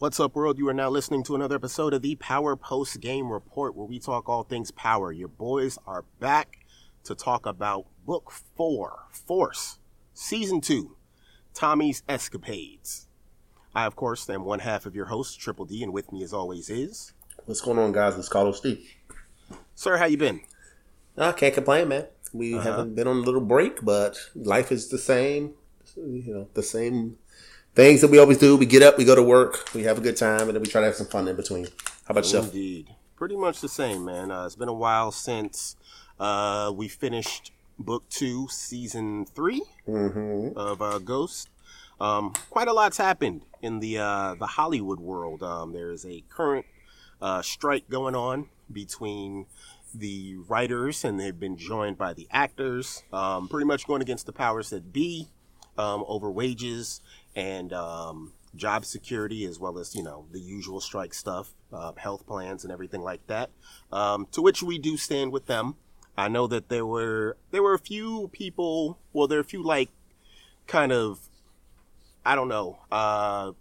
What's up, world? You are now listening to another episode of the Power Post Game Report, where we talk all things power. Your boys are back to talk about Book 4, Force, Season 2, Tommy's Escapades. I, of course, am one half of your host, Triple D, and with me, as always, is... What's going on, guys? It's Carlos D. Sir, how you been? I can't complain, man. We uh-huh. haven't been on a little break, but life is the same. You know, the same things that we always do. We get up, we go to work, we have a good time, and then we try to have some fun in between. How about yourself? Indeed. Pretty much the same, man. Uh, it's been a while since uh, we finished book two, season 3 mm-hmm. of uh, Ghost. Um, quite a lot's happened in the uh, the Hollywood world. Um, there is a current uh, strike going on between the writers, and they've been joined by the actors. Um, pretty much going against the powers that be um, over wages and um, job security, as well as you know the usual strike stuff, uh, health plans, and everything like that. Um, to which we do stand with them. I know that there were there were a few people. Well, there are a few like kind of I don't know uh,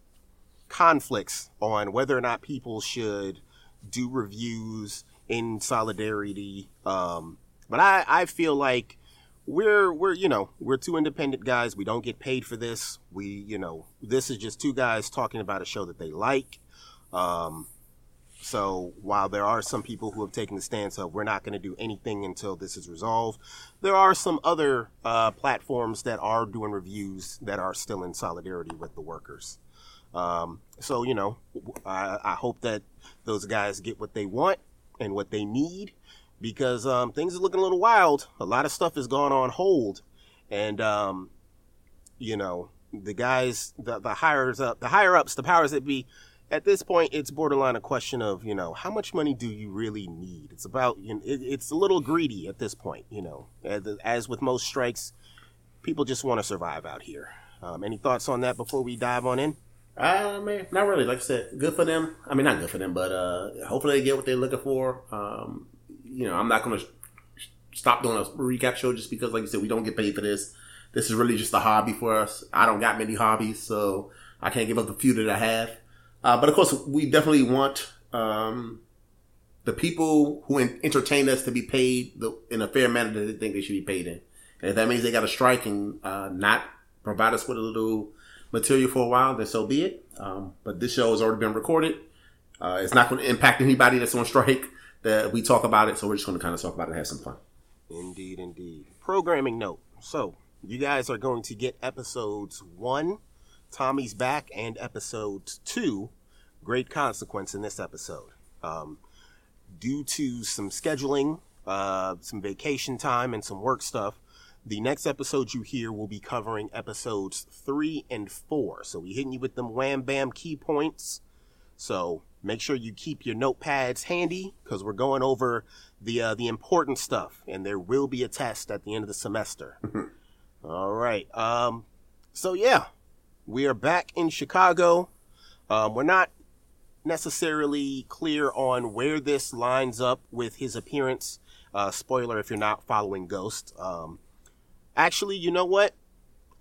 conflicts on whether or not people should do reviews in solidarity. Um, but I, I feel like we're we're you know we're two independent guys. We don't get paid for this. We you know this is just two guys talking about a show that they like. Um, so while there are some people who have taken the stance of we're not going to do anything until this is resolved there are some other uh, platforms that are doing reviews that are still in solidarity with the workers. Um, so you know I, I hope that those guys get what they want and what they need because um, things are looking a little wild. A lot of stuff has gone on hold, and um, you know the guys, the the hires up, the higher ups, the powers that be. At this point, it's borderline a question of you know how much money do you really need. It's about you know, it, it's a little greedy at this point. You know, as, as with most strikes, people just want to survive out here. Um, any thoughts on that before we dive on in? I mean, not really. Like I said, good for them. I mean, not good for them, but uh, hopefully they get what they're looking for. Um, you know, I'm not going to stop doing a recap show just because, like you said, we don't get paid for this. This is really just a hobby for us. I don't got many hobbies, so I can't give up the few that I have. Uh, but of course, we definitely want um, the people who entertain us to be paid the, in a fair manner that they think they should be paid in. And if that means they got to strike and uh, not provide us with a little material for a while, then so be it. Um, but this show has already been recorded. Uh, it's not going to impact anybody that's on strike that we talk about it. So we're just going to kind of talk about it and have some fun. Indeed, indeed. Programming note. So you guys are going to get episodes one, Tommy's back, and episode two, Great Consequence in this episode. Um, due to some scheduling, uh, some vacation time, and some work stuff, the next episode you hear will be covering episodes three and four. So we're hitting you with them wham bam key points. So Make sure you keep your notepads handy because we're going over the uh, the important stuff, and there will be a test at the end of the semester. All right. Um, so yeah, we are back in Chicago. Um, we're not necessarily clear on where this lines up with his appearance. Uh, spoiler if you're not following Ghost. Um, actually, you know what?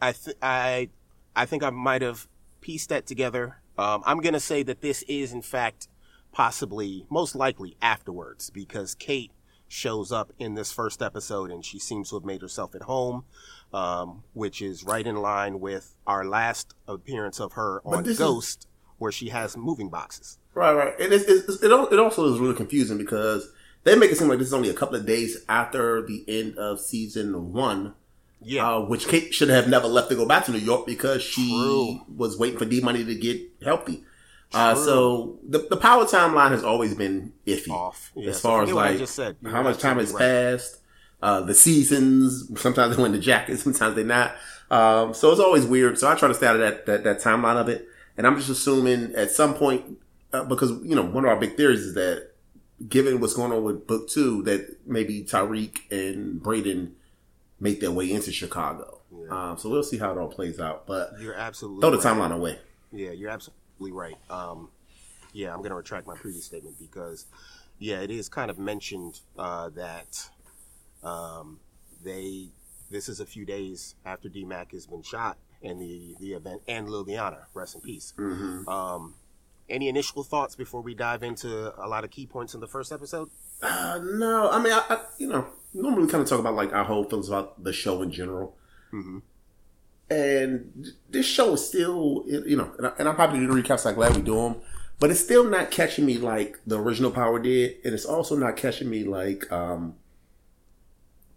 I th- I I think I might have pieced that together um, I'm going to say that this is, in fact, possibly, most likely afterwards, because Kate shows up in this first episode and she seems to have made herself at home, um, which is right in line with our last appearance of her on Ghost, is... where she has moving boxes. Right, right. And it, it, it, it also is really confusing because they make it seem like this is only a couple of days after the end of season one yeah. Uh, which Kate should have never left to go back to New York because she True. was waiting for D Money to get healthy. Uh, so the, the power timeline has always been iffy Off. Yeah, as far as like how much time has right. passed, uh, the seasons. Sometimes they win the jacket, sometimes they're not. Um, so it's always weird. So I try to stay out of that, that, that timeline of it. And I'm just assuming at some point, uh, because, you know, one of our big theories is that given what's going on with book two, that maybe Tariq and Brayden make their way into Chicago. Yeah. Um, so we'll see how it all plays out. But you're absolutely throw the right. timeline away. Yeah, you're absolutely right. Um, yeah, I'm going to retract my previous statement because, yeah, it is kind of mentioned uh, that um, they this is a few days after DMAC has been shot and the the event and Liliana, rest in peace. Mm-hmm. Um, any initial thoughts before we dive into a lot of key points in the first episode? Uh, no, I mean, I, I, you know, normally kind of talk about like our whole feelings about the show in general. Mm-hmm. And this show is still, you know, and, I, and I'm probably doing recaps. I'm glad we do them, but it's still not catching me like the original Power did, and it's also not catching me like um,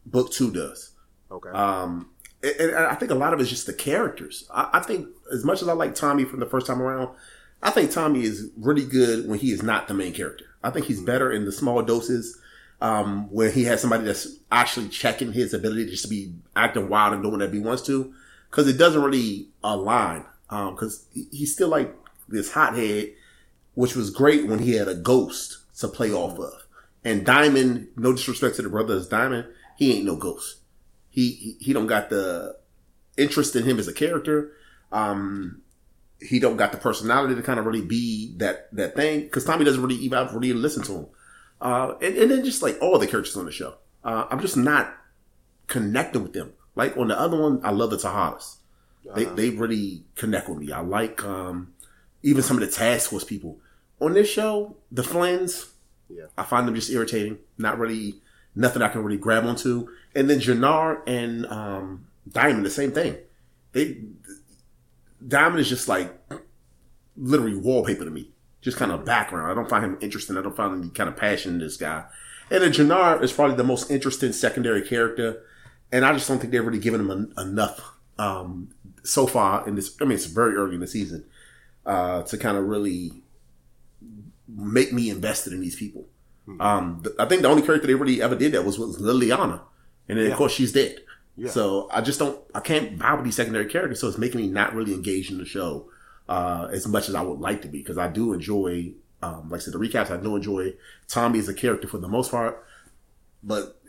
Book Two does. Okay. Um, and, I think a lot of it's just the characters. I, I think as much as I like Tommy from the first time around, I think Tommy is really good when he is not the main character. I think he's better in the small doses um, where he has somebody that's actually checking his ability just to be acting wild and doing whatever he wants to. Cause it doesn't really align. Um, cause he's still like this hothead, which was great when he had a ghost to play off of. And Diamond, no disrespect to the brothers Diamond, he ain't no ghost. He, he, he don't got the interest in him as a character. Um, he don't got the personality to kind of really be that, that thing. Cause Tommy doesn't really even really listen to him. Uh, and, and then just like all the characters on the show. Uh, I'm just not connecting with them. Like on the other one, I love the Tejadas. Uh-huh. They they really connect with me. I like um, even some of the task force people on this show. The Flynn's, yeah, I find them just irritating. Not really nothing I can really grab onto. And then Jenard and um, Diamond, the same thing. They Diamond is just like literally wallpaper to me just kind of background. I don't find him interesting. I don't find any kind of passion in this guy. And then Jenard is probably the most interesting secondary character. And I just don't think they've really given him en- enough um, so far in this. I mean, it's very early in the season uh, to kind of really make me invested in these people. Hmm. Um, I think the only character they really ever did that was was Liliana, and then yeah. of course she's dead. Yeah. So I just don't, I can't vibe with these secondary characters. So it's making me not really engaged in the show uh, as much as I would like to be because I do enjoy, um, like I said, the recaps. I do enjoy Tommy as a character for the most part, but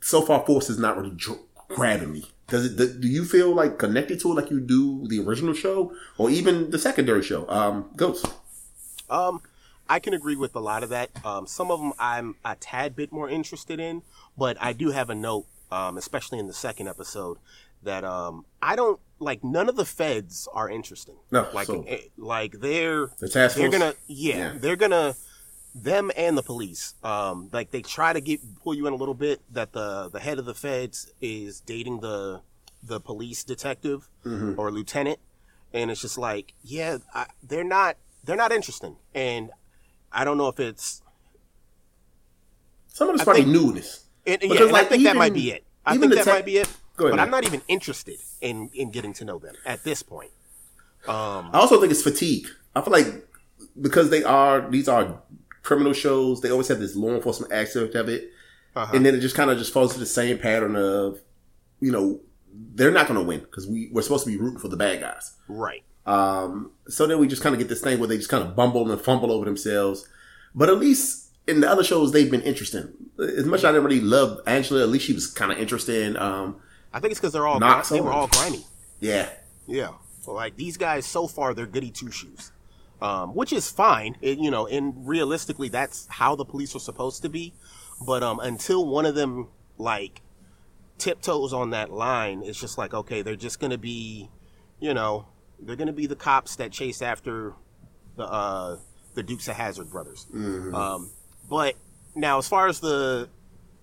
so far, Force is not really dr- grabbing me. Does it? Do you feel like connected to it like you do the original show or even the secondary show, um, Ghost? Um, I can agree with a lot of that. Um, some of them I'm a tad bit more interested in, but I do have a note, um, especially in the second episode, that um, I don't like none of the feds are interesting. No, like so like they're the task they're gonna yeah, yeah, they're gonna them and the police um like they try to get pull you in a little bit that the the head of the feds is dating the the police detective mm-hmm. or lieutenant and it's just like yeah I, they're not they're not interesting and I don't know if it's some of it's probably newness. It, yeah, like, I think even, that might be it. I think that te- might be it. Ahead, but man. I'm not even interested in in getting to know them at this point. Um, I also think it's fatigue. I feel like because they are these are criminal shows, they always have this law enforcement aspect of it, uh-huh. and then it just kind of just falls to the same pattern of, you know, they're not going to win because we we're supposed to be rooting for the bad guys, right? Um, so then we just kind of get this thing where they just kind of bumble and fumble over themselves, but at least in the other shows they've been interesting. As much as I didn't really love Angela, at least she was kind of interesting. Um, I think it's because they're all gr- they were all grimy. Yeah, yeah. like these guys, so far they're goody two shoes, um, which is fine. It, you know, and realistically, that's how the police are supposed to be. But um, until one of them like tiptoes on that line, it's just like okay, they're just gonna be, you know, they're gonna be the cops that chase after the uh, the Dukes of Hazzard brothers. Mm-hmm. Um, but now, as far as the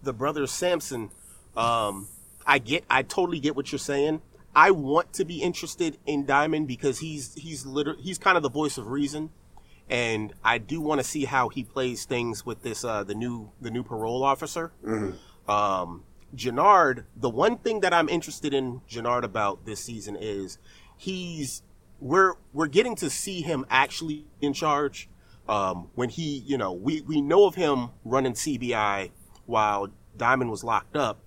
the brothers Sampson, um, I get, I totally get what you're saying. I want to be interested in Diamond because he's he's literally he's kind of the voice of reason, and I do want to see how he plays things with this uh, the new the new parole officer. Mm-hmm. Um, Jenard, the one thing that I'm interested in Jenard about this season is he's we're we're getting to see him actually in charge. Um, when he, you know, we we know of him running CBI while Diamond was locked up,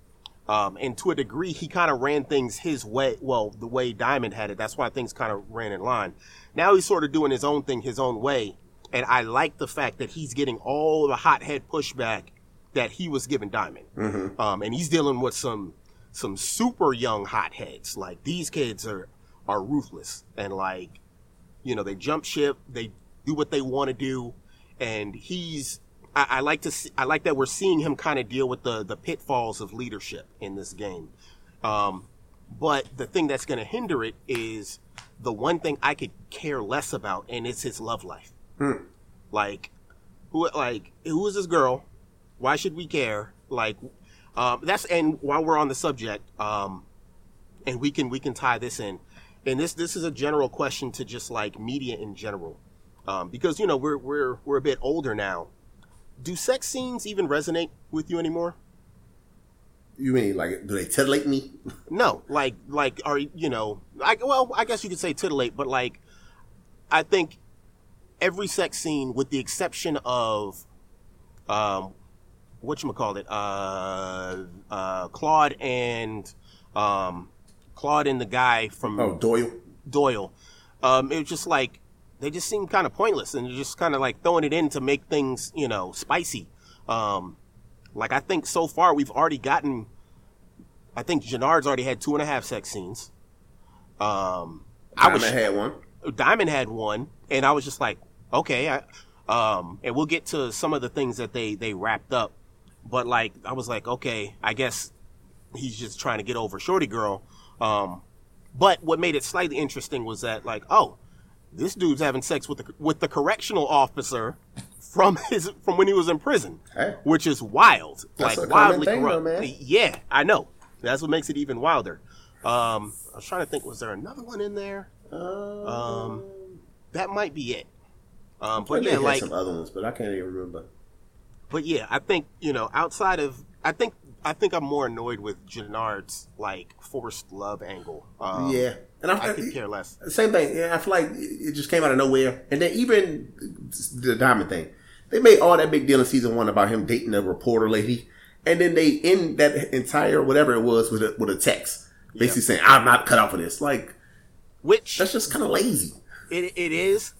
um, and to a degree, he kind of ran things his way. Well, the way Diamond had it. That's why things kind of ran in line. Now he's sort of doing his own thing his own way. And I like the fact that he's getting all the hothead pushback that he was giving Diamond. Mm-hmm. Um, and he's dealing with some, some super young hotheads. Like these kids are, are ruthless and like, you know, they jump ship, they do what they want to do. And he's, I, I like to see, I like that we're seeing him kind of deal with the the pitfalls of leadership in this game. Um, but the thing that's going to hinder it is the one thing I could care less about, and it's his love life. Hmm. Like, who like who is this girl? Why should we care? Like, um, that's and while we're on the subject, um, and we can we can tie this in, and this this is a general question to just like media in general, um, because you know we're we're we're a bit older now. Do sex scenes even resonate with you anymore? You mean like do they titillate me? No, like like are you know? I well, I guess you could say titillate, but like I think every sex scene, with the exception of um, what you call it, uh, uh, Claude and um, Claude and the guy from oh Doyle. Doyle. Um, it was just like they just seem kind of pointless and just kind of like throwing it in to make things you know spicy. Um, like I think so far we've already gotten. I think Jenard's already had two and a half sex scenes. Um, Diamond I was, had one. Diamond had one, and I was just like, okay. I, um, and we'll get to some of the things that they they wrapped up, but like I was like, okay, I guess he's just trying to get over Shorty Girl. Um, but what made it slightly interesting was that like, oh, this dude's having sex with the with the correctional officer from his from when he was in prison, hey. which is wild, That's like wildly thing, corrupt. Though, yeah, I know. That's what makes it even wilder. Um, I was trying to think, was there another one in there? Um, that might be it. Um, but yeah, like some other ones, but I can't even remember. But yeah, I think you know, outside of, I think I think I'm more annoyed with Jenard's like forced love angle. Um, yeah, and I, I could care less. Same thing. Yeah, I feel like it just came out of nowhere, and then even the diamond thing, they made all that big deal in season one about him dating a reporter lady, and then they end that entire whatever it was with a, with a text, basically saying, "I'm not cut out for this." Like, which that's just kind of lazy. It it is,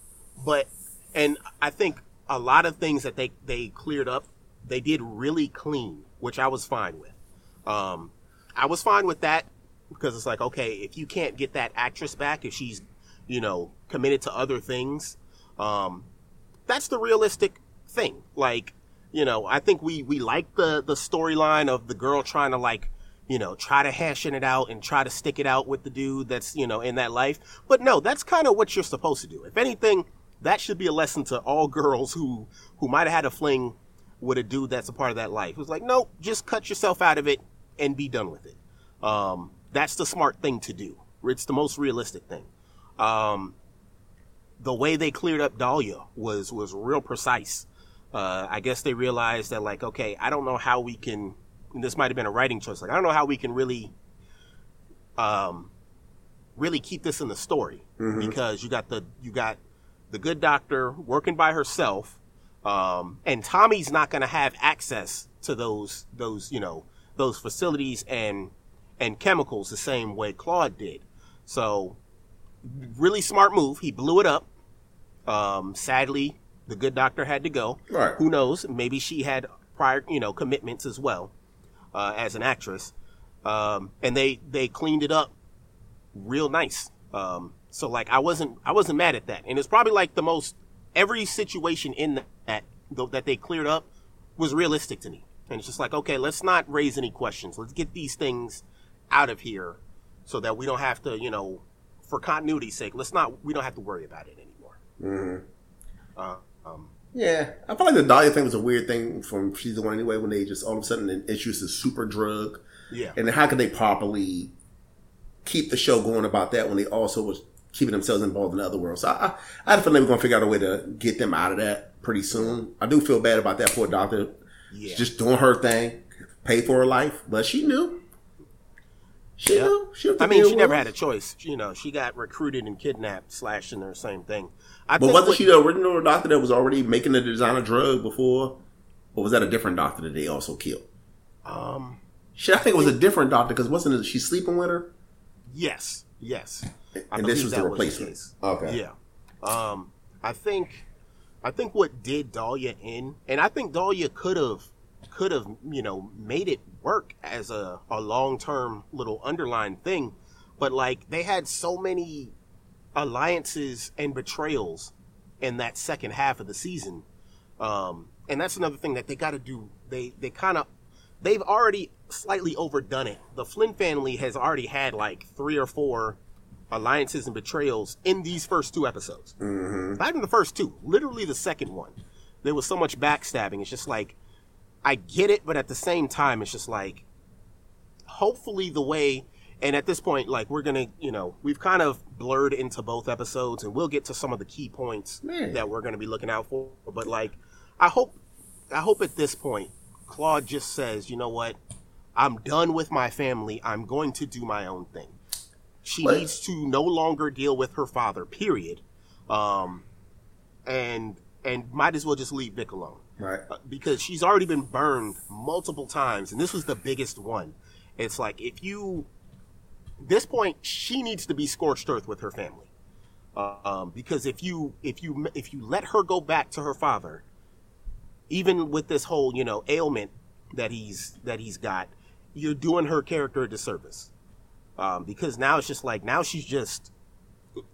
but and I think a lot of things that they they cleared up, they did really clean, which I was fine with. Um, I was fine with that because it's like, okay, if you can't get that actress back, if she's, you know, committed to other things, um, that's the realistic thing. Like, you know, I think we we like the the storyline of the girl trying to like you know, try to hashing it out and try to stick it out with the dude that's, you know, in that life. But no, that's kind of what you're supposed to do. If anything, that should be a lesson to all girls who who might have had a fling with a dude that's a part of that life. Who's like, nope, just cut yourself out of it and be done with it. Um, that's the smart thing to do. It's the most realistic thing. Um, the way they cleared up Dahlia was was real precise. Uh, I guess they realized that like, okay, I don't know how we can. this might have been a writing choice. Like, I don't know how we can really, um, really keep this in the story mm-hmm. because you got the you got the good doctor working by herself, um, and Tommy's not going to have access to those those you know those facilities and and chemicals the same way Claude did. So, really smart move. He blew it up. Um, sadly, the good doctor had to go. Right. Who knows? Maybe she had prior, you know, commitments as well uh, as an actress. Um, and they they cleaned it up real nice. Um, so like I wasn't I wasn't mad at that, and it's probably like the most every situation in that that they cleared up was realistic to me, and it's just like okay, let's not raise any questions. Let's get these things out of here so that we don't have to you know for continuity's sake. Let's not we don't have to worry about it anymore. Mm-hmm. Uh, um, yeah, I feel like the Dahlia thing was a weird thing from season one anyway. When they just all of a sudden introduced a super drug, yeah, and how could they properly keep the show going about that when they also was keeping themselves involved in the other world. So I, I had a feeling we are going to figure out a way to get them out of that pretty soon. I do feel bad about that poor doctor. Yeah. Just doing her thing, pay for her life, but she knew. She yep. knew. She I mean, she never had a choice. You know, she got recruited and kidnapped, slashed in the same thing. I but wasn't what, she the original doctor that was already making the designer drug before? Or was that a different doctor that they also killed? Um, she, I think it was a different doctor because wasn't it, she sleeping with her? Yes, yes and this was the replacement. Was okay. Yeah. Um, I think, I think what did Dahlia in, and I think Dahlia could have, could have, you know, made it work as a, a long term little underlying thing, but like they had so many alliances and betrayals in that second half of the season. Um, and that's another thing that they got to do. They, they kind of, they've already slightly overdone it. The Flynn family has already had like three or four alliances and betrayals in these first two episodes. Mm-hmm. Not even the first two, literally the second one. There was so much backstabbing. It's just like, I get it, but at the same time, it's just like, hopefully the way, and at this point, like, we're gonna, you know, we've kind of blurred into both episodes, and we'll get to some of the key points Man. that we're gonna be looking out for. But like, I hope, I hope at this point, Claude just says, you know what, I'm done with my family. I'm going to do my own thing. She what? needs to no longer deal with her father. Period. Um, and and might as well just leave Vic alone. Right. Uh, because she's already been burned multiple times, and this was the biggest one. It's like if you, this point, she needs to be scorched earth with her family. Uh, um, because if you if you if you let her go back to her father, even with this whole you know ailment that he's that he's got, you're doing her character a disservice um, because now it's just like now she's just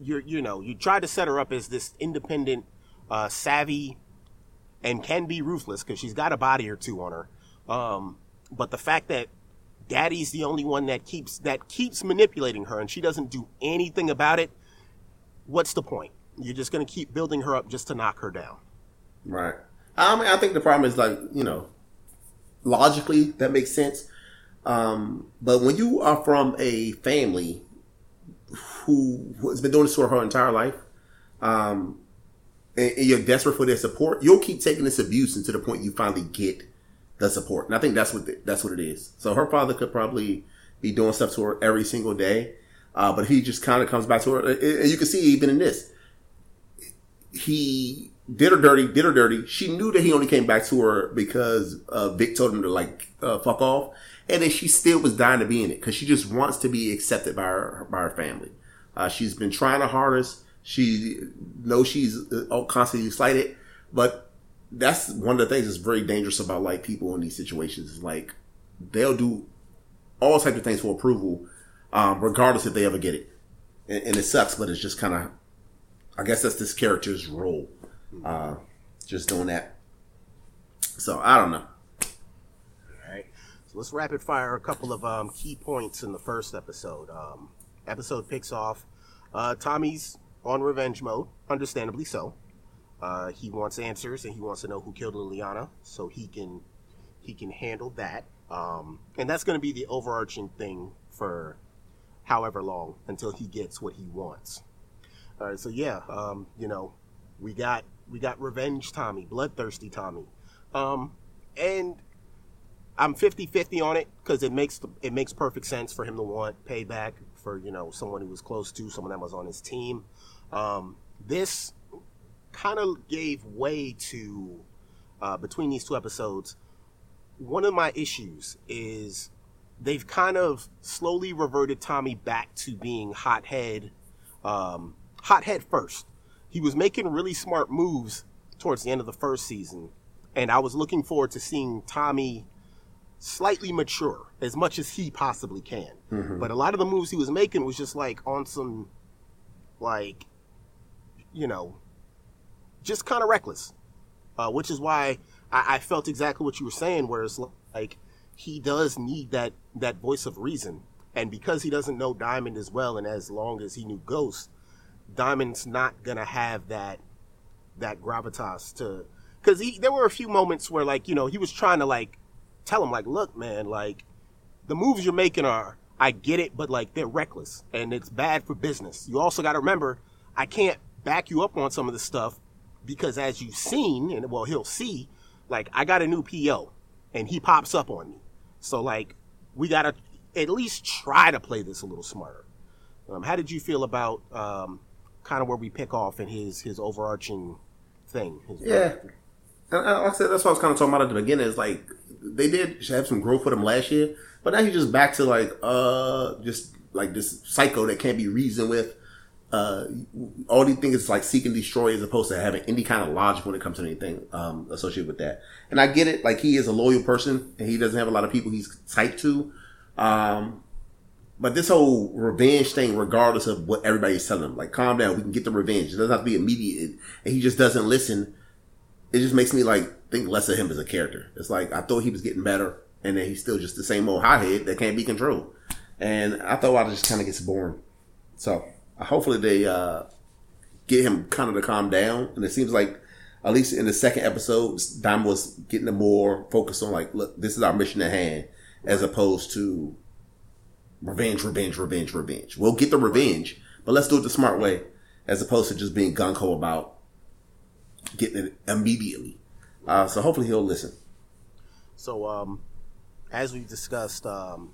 you're you know you try to set her up as this independent, uh, savvy, and can be ruthless because she's got a body or two on her. Um, but the fact that daddy's the only one that keeps that keeps manipulating her and she doesn't do anything about it, what's the point? You're just going to keep building her up just to knock her down. Right. I mean, I think the problem is like you know, logically that makes sense. Um, but when you are from a family who, has been doing this for her entire life, um, and, and, you're desperate for their support, you'll keep taking this abuse until the point you finally get the support. And I think that's what the, that's what it is. So her father could probably be doing stuff to her every single day, uh, but he just kind of comes back to her, and you can see even in this, he did her dirty, did her dirty. She knew that he only came back to her because uh, Vic told him to like uh, fuck off and then she still was dying to be in it because she just wants to be accepted by her by her family. Uh, she's been trying the hardest. She knows she's uh, constantly slighted, but that's one of the things that's very dangerous about like people in these situations. Is like they'll do all types of things for approval, um, regardless if they ever get it, and, and it sucks. But it's just kind of, I guess that's this character's role, uh, just doing that. So I don't know let's rapid fire a couple of um, key points in the first episode. Um, episode picks off uh, Tommy's on revenge mode, understandably so. Uh, he wants answers and he wants to know who killed Liliana, so he can he can handle that. Um, and that's going to be the overarching thing for however long until he gets what he wants. All right, so yeah, um, you know, we got we got revenge Tommy, bloodthirsty Tommy, um, and I'm 50-50 on it because it makes it makes perfect sense for him to want payback for you know someone he was close to, someone that was on his team. Um, this kind of gave way to uh, between these two episodes. One of my issues is they've kind of slowly reverted Tommy back to being hothead, um, hothead first. He was making really smart moves towards the end of the first season, and I was looking forward to seeing Tommy slightly mature as much as he possibly can. Mm-hmm. But a lot of the moves he was making was just like on some, like, you know, just kind of reckless. Uh, which is why I, I, felt exactly what you were saying, where it's like he does need that that voice of reason, and because he doesn't know Diamond as well, and as long as he knew Ghost, Diamond's not gonna have that that gravitas to because there were a few moments where like you know he was trying to like tell him like, look, man, like the moves you're making are, I get it, but like they're reckless and it's bad for business. You also got to remember, I can't back you up on some of this stuff because as you've seen, and well, he'll see, like I got a new PO and he pops up on me. So like we got to at least try to play this a little smarter. Um, how did you feel about um, kind of where we pick off in his his overarching thing? His yeah, and like I said, that's what I was kind of talking about at the beginning. Is like they did have some growth with him last year, but now he's just back to like uh just like this psycho that can't be reasoned with. Uh, all these things is like seek and destroy as opposed to having any kind of logic when it comes to anything um, associated with that. And I get it, like he is a loyal person and he doesn't have a lot of people he's tight to. Um, but this whole revenge thing, regardless of what everybody's telling him, like calm down, we can get the revenge. It doesn't have to be immediate, and he just doesn't listen. It just makes me like think less of him as a character. It's like I thought he was getting better, and then he's still just the same old hothead that can't be controlled. And I thought I just kind of gets boring. So hopefully they uh, get him kind of to calm down. And it seems like at least in the second episode, Diamond was getting more focused on like, look, this is our mission at hand, as opposed to revenge, revenge, revenge, revenge. We'll get the revenge, but let's do it the smart way, as opposed to just being gung ho about getting it immediately. Uh, so hopefully he'll listen. So, um, as we discussed, um,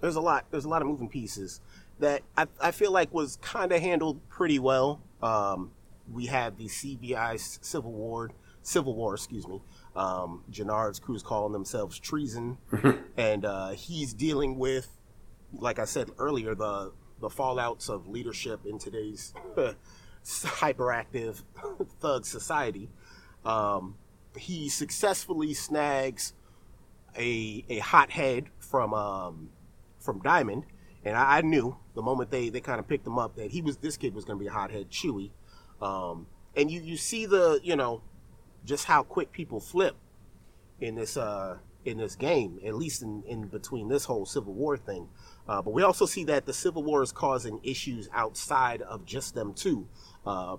there's a lot. There's a lot of moving pieces that I, I feel like was kind of handled pretty well. Um, we have the CBI Civil War, Civil War, excuse me. Um, Jenard's crew is calling themselves treason, and uh, he's dealing with, like I said earlier, the the fallouts of leadership in today's hyperactive thug society. Um, he successfully snags a a hothead from um, from Diamond, and I, I, knew the moment they they kind of picked him up that he was this kid was going to be a hothead, Chewy. Um, and you you see the you know just how quick people flip in this uh in this game, at least in, in between this whole Civil War thing. Uh, but we also see that the Civil War is causing issues outside of just them too. Uh,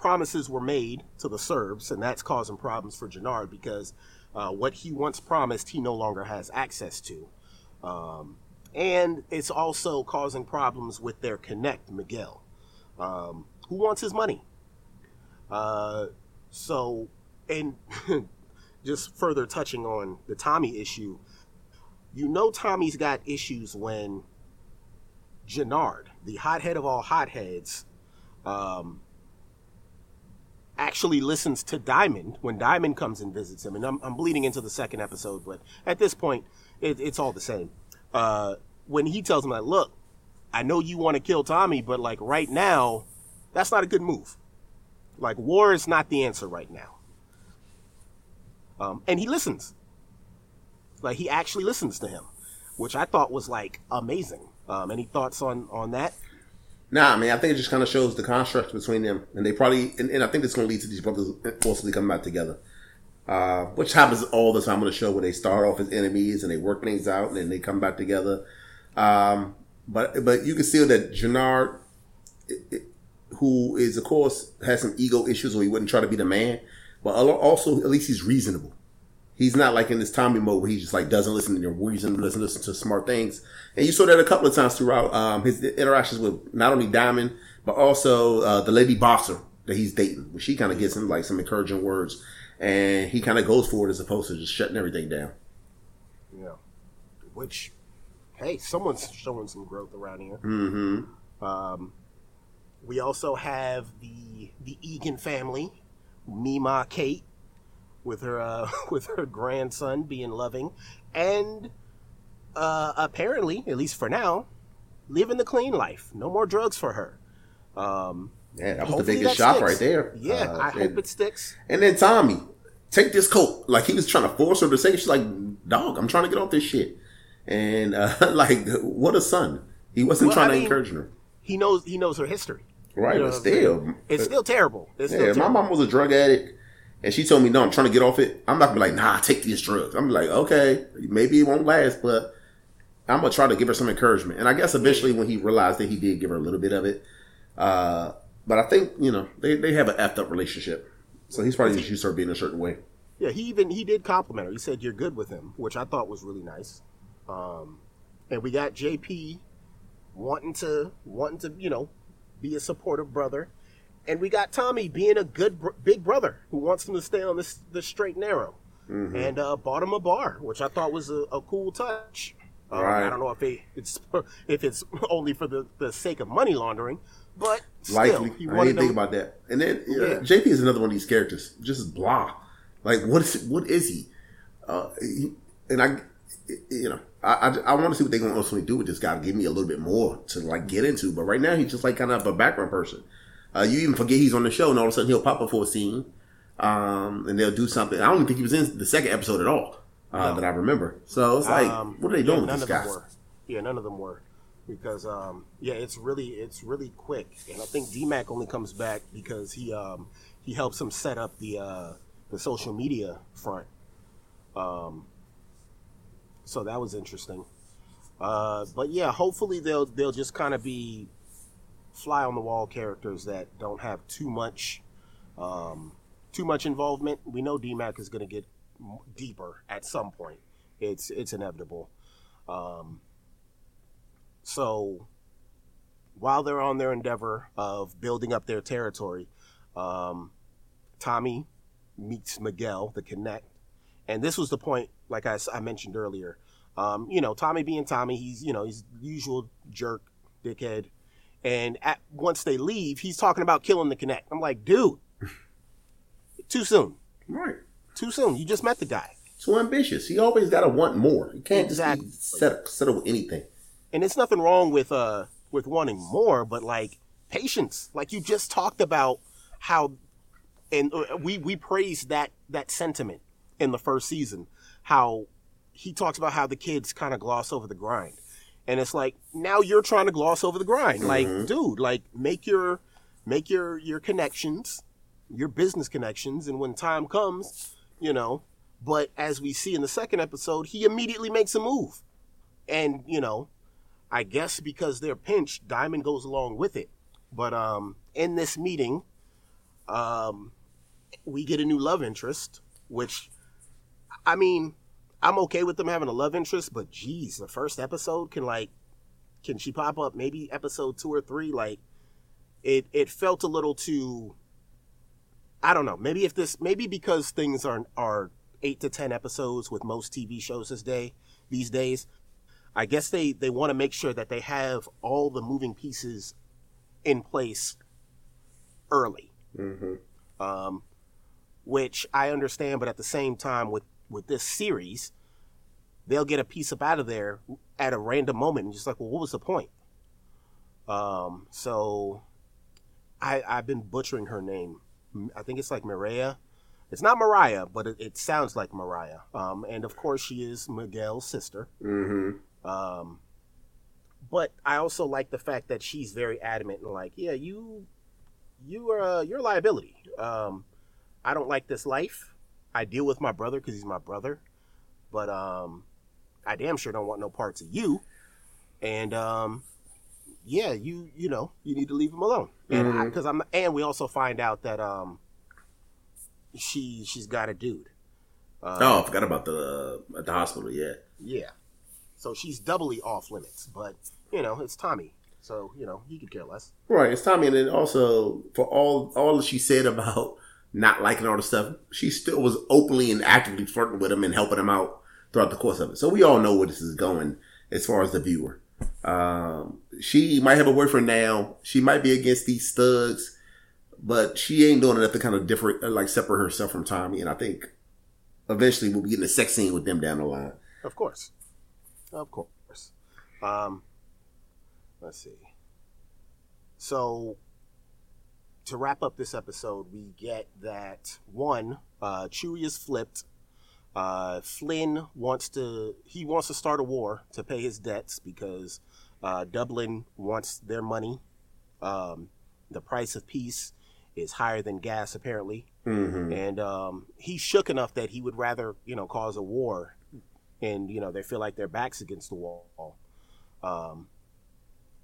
promises were made to the Serbs, and that's causing problems for Jenard because uh, what he once promised, he no longer has access to. Um, and it's also causing problems with their connect, Miguel, um, who wants his money. Uh, so, and just further touching on the Tommy issue, you know Tommy's got issues when Jenard, the hothead of all hotheads, um, actually listens to Diamond when Diamond comes and visits him. And I'm, I'm bleeding into the second episode, but at this point, it, it's all the same. Uh, when he tells him, like, look, I know you want to kill Tommy, but like right now, that's not a good move. Like war is not the answer right now. Um, and he listens. Like he actually listens to him, which I thought was like amazing. Um, any thoughts on on that? Nah, I mean, I think it just kind of shows the construct between them, and they probably, and, and I think it's going to lead to these brothers forcibly coming back together, uh, which happens all the time on the show where they start off as enemies and they work things out, and then they come back together. Um, but but you can see that Jenard, who is of course has some ego issues, or he wouldn't try to be the man, but also at least he's reasonable he's not like in this Tommy mode where he just like doesn't listen to your reason, doesn't listen to smart things. And you saw that a couple of times throughout um, his interactions with not only Diamond but also uh, the lady bosser that he's dating. Where she kind of gives him like some encouraging words, and he kind of goes for it as opposed to just shutting everything down. Yeah, which hey, someone's showing some growth around here. Mm-hmm. Um, we also have the the Egan family, Mima, Kate, with her uh, with her grandson being loving, and uh, apparently, at least for now, living the clean life. No more drugs for her. Um, yeah, that was the biggest shock sticks. right there. Yeah, uh, I hope it sticks. And then Tommy, take this coat. Like he was trying to force her to say, she's like, "Dog, I'm trying to get off this shit." And uh, like, what a son. He wasn't well, trying I to mean, encourage her. He knows he knows her history. Right, you know, but still, it's still terrible. It's yeah, still terrible. my mom was a drug addict and she told me, no, I'm trying to get off it. I'm not gonna be like, nah, take these drugs. I'm like, okay, maybe it won't last, but I'm gonna try to give her some encouragement. And I guess eventually when he realized that he did give her a little bit of it, uh, but I think, you know, they, they have an effed up relationship. So he's probably just used her being a certain way. Yeah, he even, he did compliment her. He said, you're good with him, which I thought was really nice. Um, and we got JP wanting to, wanting to, you know, be a supportive brother and we got Tommy being a good br- big brother who wants him to stay on this the straight and narrow, mm-hmm. and uh, bought him a bar, which I thought was a, a cool touch. Um, right. I don't know if it, it's if it's only for the, the sake of money laundering, but still, likely. I didn't think about that. And then uh, yeah. JP is another one of these characters, just blah. Like what is what is he? Uh, he and I, you know, I, I, I want to see what they're going to ultimately do with this guy. Give me a little bit more to like get into, but right now he's just like kind of a background person. Uh, you even forget he's on the show, and all of a sudden he'll pop up for a scene, um, and they'll do something. I don't even think he was in the second episode at all uh, no. that I remember. So it's like, um, what are they doing yeah, with this guy? Yeah, none of them were because um, yeah, it's really it's really quick, and I think DMAC only comes back because he um, he helps him set up the uh, the social media front. Um, so that was interesting. Uh, but yeah, hopefully they'll they'll just kind of be fly on the wall characters that don't have too much um, too much involvement. We know DMAC is going to get deeper at some point. It's it's inevitable. Um, so while they're on their endeavor of building up their territory, um, Tommy meets Miguel, the Connect, and this was the point, like I, I mentioned earlier. Um, you know, Tommy being Tommy, he's you know he's usual jerk, dickhead, and at, once they leave, he's talking about killing the Connect. I'm like, dude, too soon. Right. Too soon. You just met the guy. Too ambitious. He always got to want more. He can't exactly. just settle, settle with anything. And it's nothing wrong with uh with wanting more, but like patience. Like you just talked about how, and uh, we we praised that that sentiment in the first season. How he talks about how the kids kind of gloss over the grind, and it's like now you're trying to gloss over the grind. Like, mm-hmm. dude, like make your make your your connections, your business connections, and when time comes, you know. But as we see in the second episode, he immediately makes a move, and you know I guess because they're pinched, Diamond goes along with it. But um, in this meeting, um, we get a new love interest, which, I mean, I'm okay with them having a love interest, but geez, the first episode can like, can she pop up maybe episode two or three? Like, it it felt a little too. I don't know. Maybe if this, maybe because things are are eight to ten episodes with most TV shows this day these days, I guess they they want to make sure that they have all the moving pieces in place early. Mm-hmm. Um, which I understand, but at the same time, with with this series, they'll get a piece up out of there at a random moment, and just like, well, what was the point? Um, so I I've been butchering her name. I think it's like Mariah. It's not Mariah, but it, it sounds like Mariah. Um, and of course, she is Miguel's sister. Mm-hmm. Um, but I also like the fact that she's very adamant and like, yeah, you, you are uh, you're a liability. Um, I don't like this life. I deal with my brother because he's my brother, but um, I damn sure don't want no parts of you. And um, yeah, you you know you need to leave him alone. And because mm-hmm. I'm and we also find out that um, she she's got a dude. Uh, oh, I forgot about the at the hospital. Yeah, yeah. So she's doubly off limits. But, you know, it's Tommy. So, you know, he could care less. Right. It's Tommy. And then also, for all all she said about not liking all the stuff, she still was openly and actively flirting with him and helping him out throughout the course of it. So we all know where this is going as far as the viewer. Um, she might have a boyfriend now. She might be against these thugs, but she ain't doing enough to kind of different, like separate herself from Tommy. And I think eventually we'll be getting a sex scene with them down the line. Of course. Of course. Um, let's see. So, to wrap up this episode, we get that one, uh, Chewie is flipped. Uh, Flynn wants to he wants to start a war to pay his debts because uh, Dublin wants their money. Um, the price of peace is higher than gas, apparently, mm-hmm. and um, he's shook enough that he would rather you know cause a war and you know they feel like their backs against the wall. Um,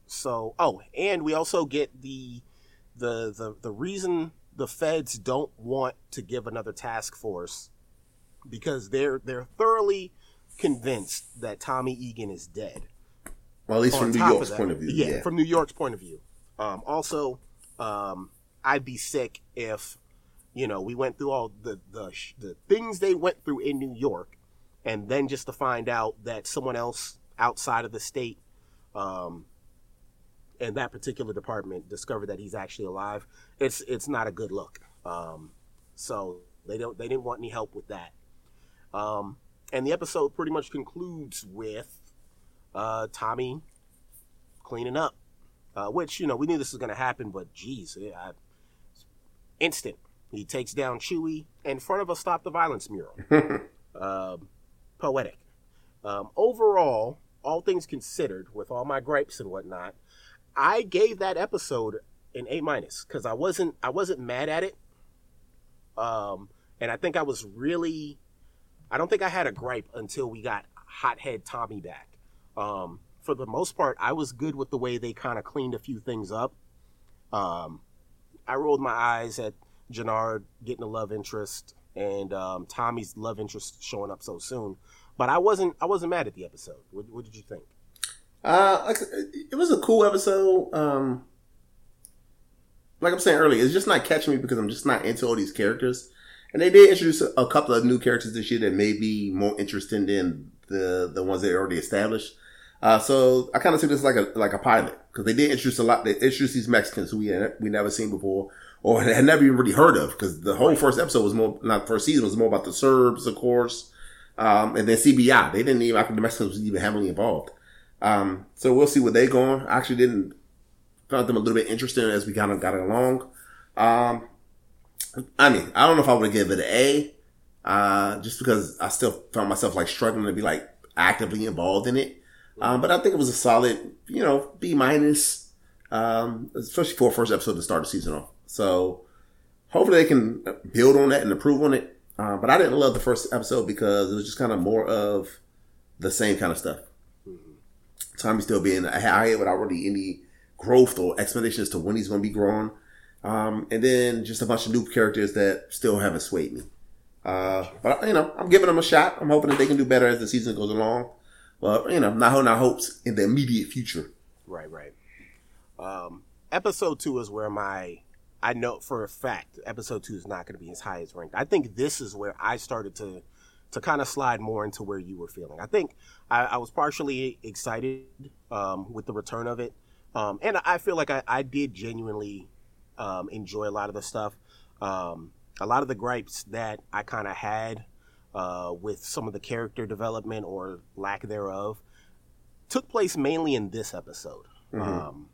so oh, and we also get the the the the reason the feds don't want to give another task force because they're they're thoroughly convinced that Tommy Egan is dead. Well, at least On from New York's that, point of view. Yeah, yeah, from New York's point of view. Um, also, um, I'd be sick if you know we went through all the the the things they went through in New York and then just to find out that someone else outside of the state um, and that particular department discovered that he's actually alive it's it's not a good look. Um, so they don't they didn't want any help with that. Um, and the episode pretty much concludes with uh, tommy cleaning up uh, which you know we knew this was going to happen but geez I, instant. He takes down chewie in front of a stop the violence mural. Um, poetic. Um, overall, all things considered, with all my gripes and whatnot, I gave that episode an A minus because I wasn't I wasn't mad at it. Um, and I think I was really, I don't think I had a gripe until we got Hothead Tommy back. Um, for the most part, I was good with the way they kind of cleaned a few things up. Um, I rolled my eyes at Jenard getting a love interest and um, Tommy's love interest showing up so soon, but I wasn't I wasn't mad at the episode. What, what did you think? Uh, like, it was a cool episode. Um, like I'm saying earlier, it's just not catching me because I'm just not into all these characters. And they did introduce a couple of new characters this year that may be more interesting than the the ones they already established. Uh, so I kind of see this like a like a pilot because they did introduce a lot. They introduced these Mexicans who we had, we never seen before or had never even really heard of because the whole first episode was more not first season was more about the Serbs, of course, um, and then CBI. They didn't even the Mexicans was even heavily involved. Um, so we'll see where they going. I actually didn't found them a little bit interesting as we kind of got along. Um, I mean, I don't know if I would give it an A, uh, just because I still found myself like struggling to be like actively involved in it. Um, but I think it was a solid, you know, B minus, um, especially for a first episode to start the season off. So hopefully they can build on that and improve on it. Uh, but I didn't love the first episode because it was just kind of more of the same kind of stuff. Tommy still being high without really any growth or explanation as to when he's going to be growing. Um, and then just a bunch of new characters that still haven't swayed me. Uh, but you know, I'm giving them a shot. I'm hoping that they can do better as the season goes along. But you know, not holding our hopes in the immediate future. Right, right. Um, episode two is where my I know for a fact episode two is not going to be as high as ranked. I think this is where I started to to kind of slide more into where you were feeling. I think I, I was partially excited um, with the return of it, um, and I feel like I, I did genuinely um, enjoy a lot of the stuff. Um, a lot of the gripes that I kind of had uh, with some of the character development or lack thereof took place mainly in this episode. Mm-hmm. Um,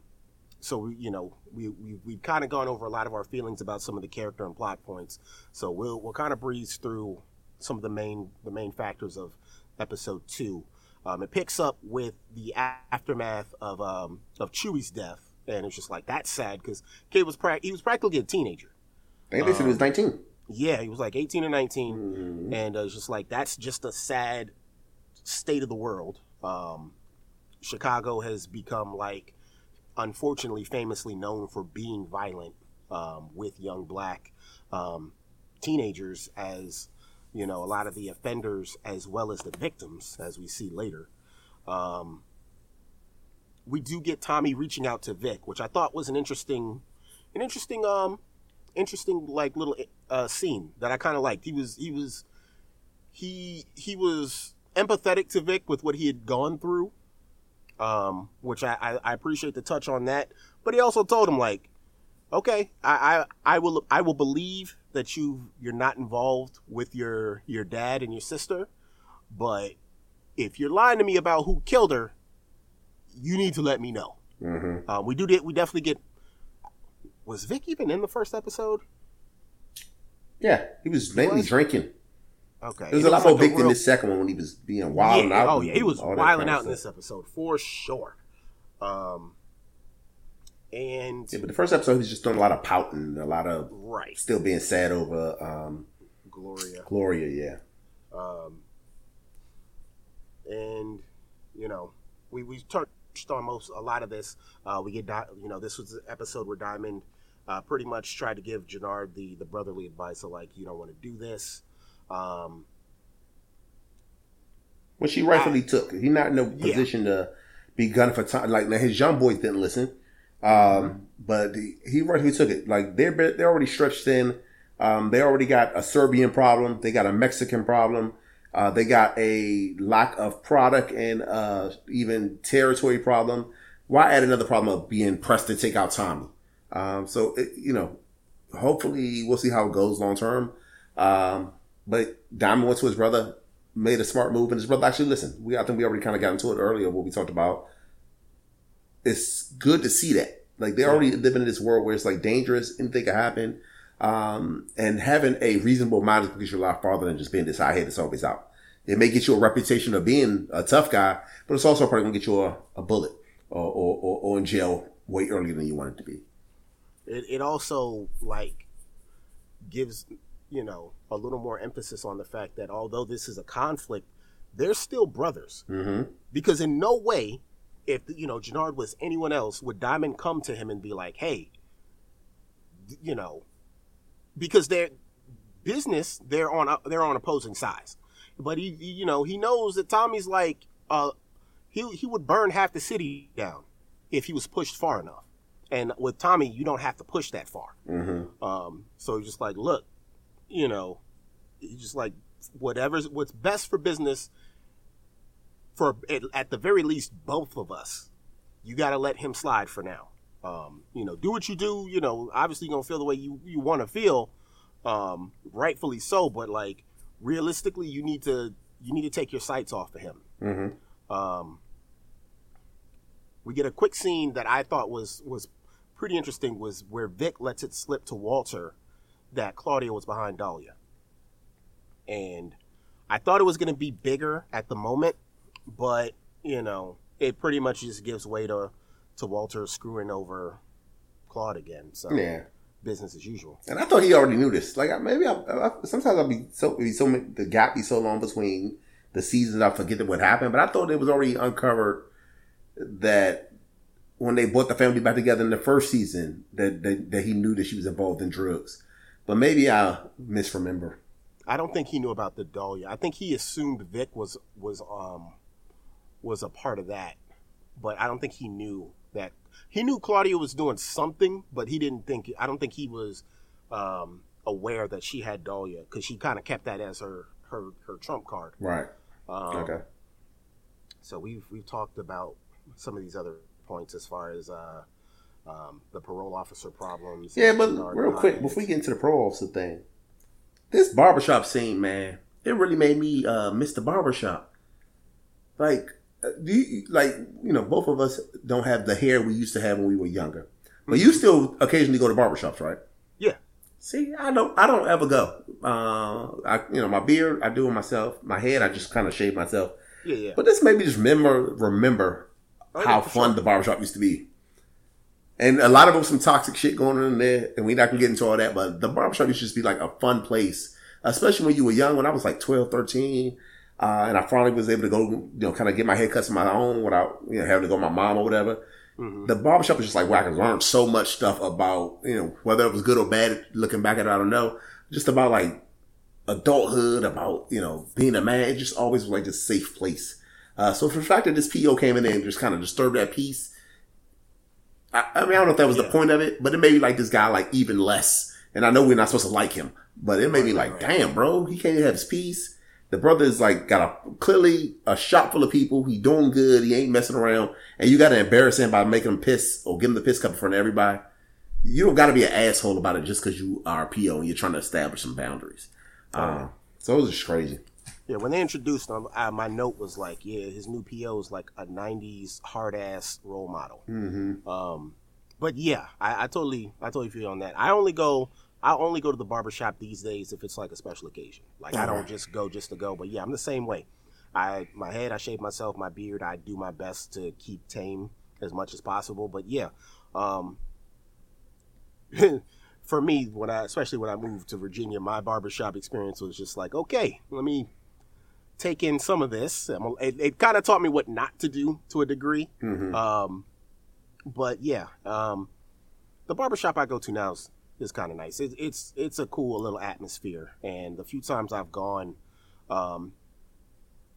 so you know we, we we've kind of gone over a lot of our feelings about some of the character and plot points. So we'll we'll kind of breeze through some of the main the main factors of episode two. Um, it picks up with the aftermath of um, of Chewie's death, and it's just like that's sad because kid was pra- he was practically a teenager. I think they said he was um, nineteen. Yeah, he was like eighteen or 19 mm-hmm. and uh, it's just like that's just a sad state of the world. Um, Chicago has become like unfortunately famously known for being violent um, with young black um, teenagers as you know a lot of the offenders as well as the victims as we see later um, we do get tommy reaching out to vic which i thought was an interesting an interesting um interesting like little uh, scene that i kind of liked he was he was he he was empathetic to vic with what he had gone through um, which I, I, I appreciate the touch on that. But he also told him like, okay, I, I, I will I will believe that you you're not involved with your your dad and your sister, but if you're lying to me about who killed her, you need to let me know. Mm-hmm. Uh, we do get we definitely get. Was Vic even in the first episode? Yeah, he was mainly was? drinking. Okay. It was a lot more like big real... than this second one when he was being wild yeah, out. Oh yeah, he was wilding out in this episode for sure. Um, and yeah, but the first episode he's just doing a lot of pouting, a lot of right, still being sad over um, Gloria. Gloria, yeah. Um, and you know, we we touched on most a lot of this. Uh, we get you know, this was the episode where Diamond uh, pretty much tried to give Jenard the the brotherly advice of like, you don't want to do this. Um, Which she rightfully I, took. He's not in a position yeah. to be gunning for time. Like now, his young boys didn't listen, um, mm-hmm. but he, he took it. Like they're they're already stretched in. Um, they already got a Serbian problem. They got a Mexican problem. Uh, they got a lack of product and uh, even territory problem. Why add another problem of being pressed to take out Tommy? Um, so it, you know, hopefully we'll see how it goes long term. Um, but Diamond went to his brother, made a smart move, and his brother actually listened. We I think we already kind of got into it earlier what we talked about. It's good to see that. Like they're already living in this world where it's like dangerous, anything can happen. Um, and having a reasonable mind is because you're a lot farther than just being this high head that's always out. It may get you a reputation of being a tough guy, but it's also probably gonna get you a, a bullet or, or, or, or in jail way earlier than you want it to be. It, it also like gives you know, a little more emphasis on the fact that although this is a conflict, they're still brothers. Mm-hmm. Because in no way, if you know Jenard was anyone else, would Diamond come to him and be like, "Hey, you know, because they're business, they're on they're on opposing sides. But he, you know, he knows that Tommy's like, uh, he he would burn half the city down if he was pushed far enough. And with Tommy, you don't have to push that far. Mm-hmm. Um, so he's just like, look, you know, he's just like, whatever's what's best for business. For at, at the very least, both of us, you got to let him slide for now. Um, you know, do what you do. You know, obviously you're gonna feel the way you you want to feel, um, rightfully so. But like realistically, you need to you need to take your sights off of him. Mm-hmm. Um, we get a quick scene that I thought was was pretty interesting. Was where Vic lets it slip to Walter that Claudia was behind Dahlia, and I thought it was going to be bigger at the moment, but you know, it pretty much just gives way to to Walter screwing over Claude again. So yeah business as usual. And I thought he already knew this. Like maybe I, I sometimes I'll be so be so the gap be so long between the seasons I forget what happened. But I thought it was already uncovered that when they brought the family back together in the first season that that, that he knew that she was involved in drugs. But maybe I misremember. I don't think he knew about the Dahlia. I think he assumed Vic was was um was a part of that, but I don't think he knew that he knew Claudia was doing something, but he didn't think. I don't think he was um, aware that she had Dahlia because she kind of kept that as her her her trump card. Right. Um, okay. So we've we've talked about some of these other points as far as uh, um, the parole officer problems. Yeah, but real quick before we get into the parole officer thing, this barbershop scene, man, it really made me uh, miss the barbershop. Like do you like you know both of us don't have the hair we used to have when we were younger, but you still occasionally go to barbershops, right? Yeah. See, I don't I don't ever go. Uh, I you know my beard I do it myself. My head I just kind of shave myself. Yeah, yeah. But this made me just remember remember oh, how fun sure. the barbershop used to be. And a lot of them some toxic shit going on in there, and we're not gonna get into all that, but the barbershop used to just be like a fun place. Especially when you were young, when I was like 12, 13, uh, and I finally was able to go, you know, kind of get my haircuts on my own without, you know, having to go to my mom or whatever. Mm-hmm. The barbershop was just like where I could learn so much stuff about, you know, whether it was good or bad, looking back at it, I don't know. Just about like adulthood, about, you know, being a man. It just always was like a safe place. Uh, so for the fact that this PO came in and just kind of disturbed that peace, I, I, mean, I don't know if that was yeah. the point of it, but it made me like this guy like even less. And I know we're not supposed to like him, but it made me like, damn, bro, he can't have his peace. The brother is like got a clearly a shop full of people. He doing good. He ain't messing around. And you got to embarrass him by making him piss or give him the piss cup in front of everybody. You don't got to be an asshole about it just because you are a PO and you're trying to establish some boundaries. Uh, so it was just crazy. Yeah, when they introduced him, uh, my note was like, yeah, his new PO is like a '90s hard ass role model. Mm-hmm. Um, but yeah, I, I, totally, I totally feel on that. I only go I only go to the barbershop these days if it's like a special occasion. Like I don't just go just to go. But yeah, I'm the same way. I my head, I shave myself, my beard, I do my best to keep tame as much as possible. But yeah, um, for me, when I especially when I moved to Virginia, my barbershop experience was just like, okay, let me take in some of this. It, it kind of taught me what not to do to a degree. Mm-hmm. Um, but yeah, um, the barbershop I go to now is is kind of nice. It, it's it's a cool little atmosphere, and the few times I've gone, um,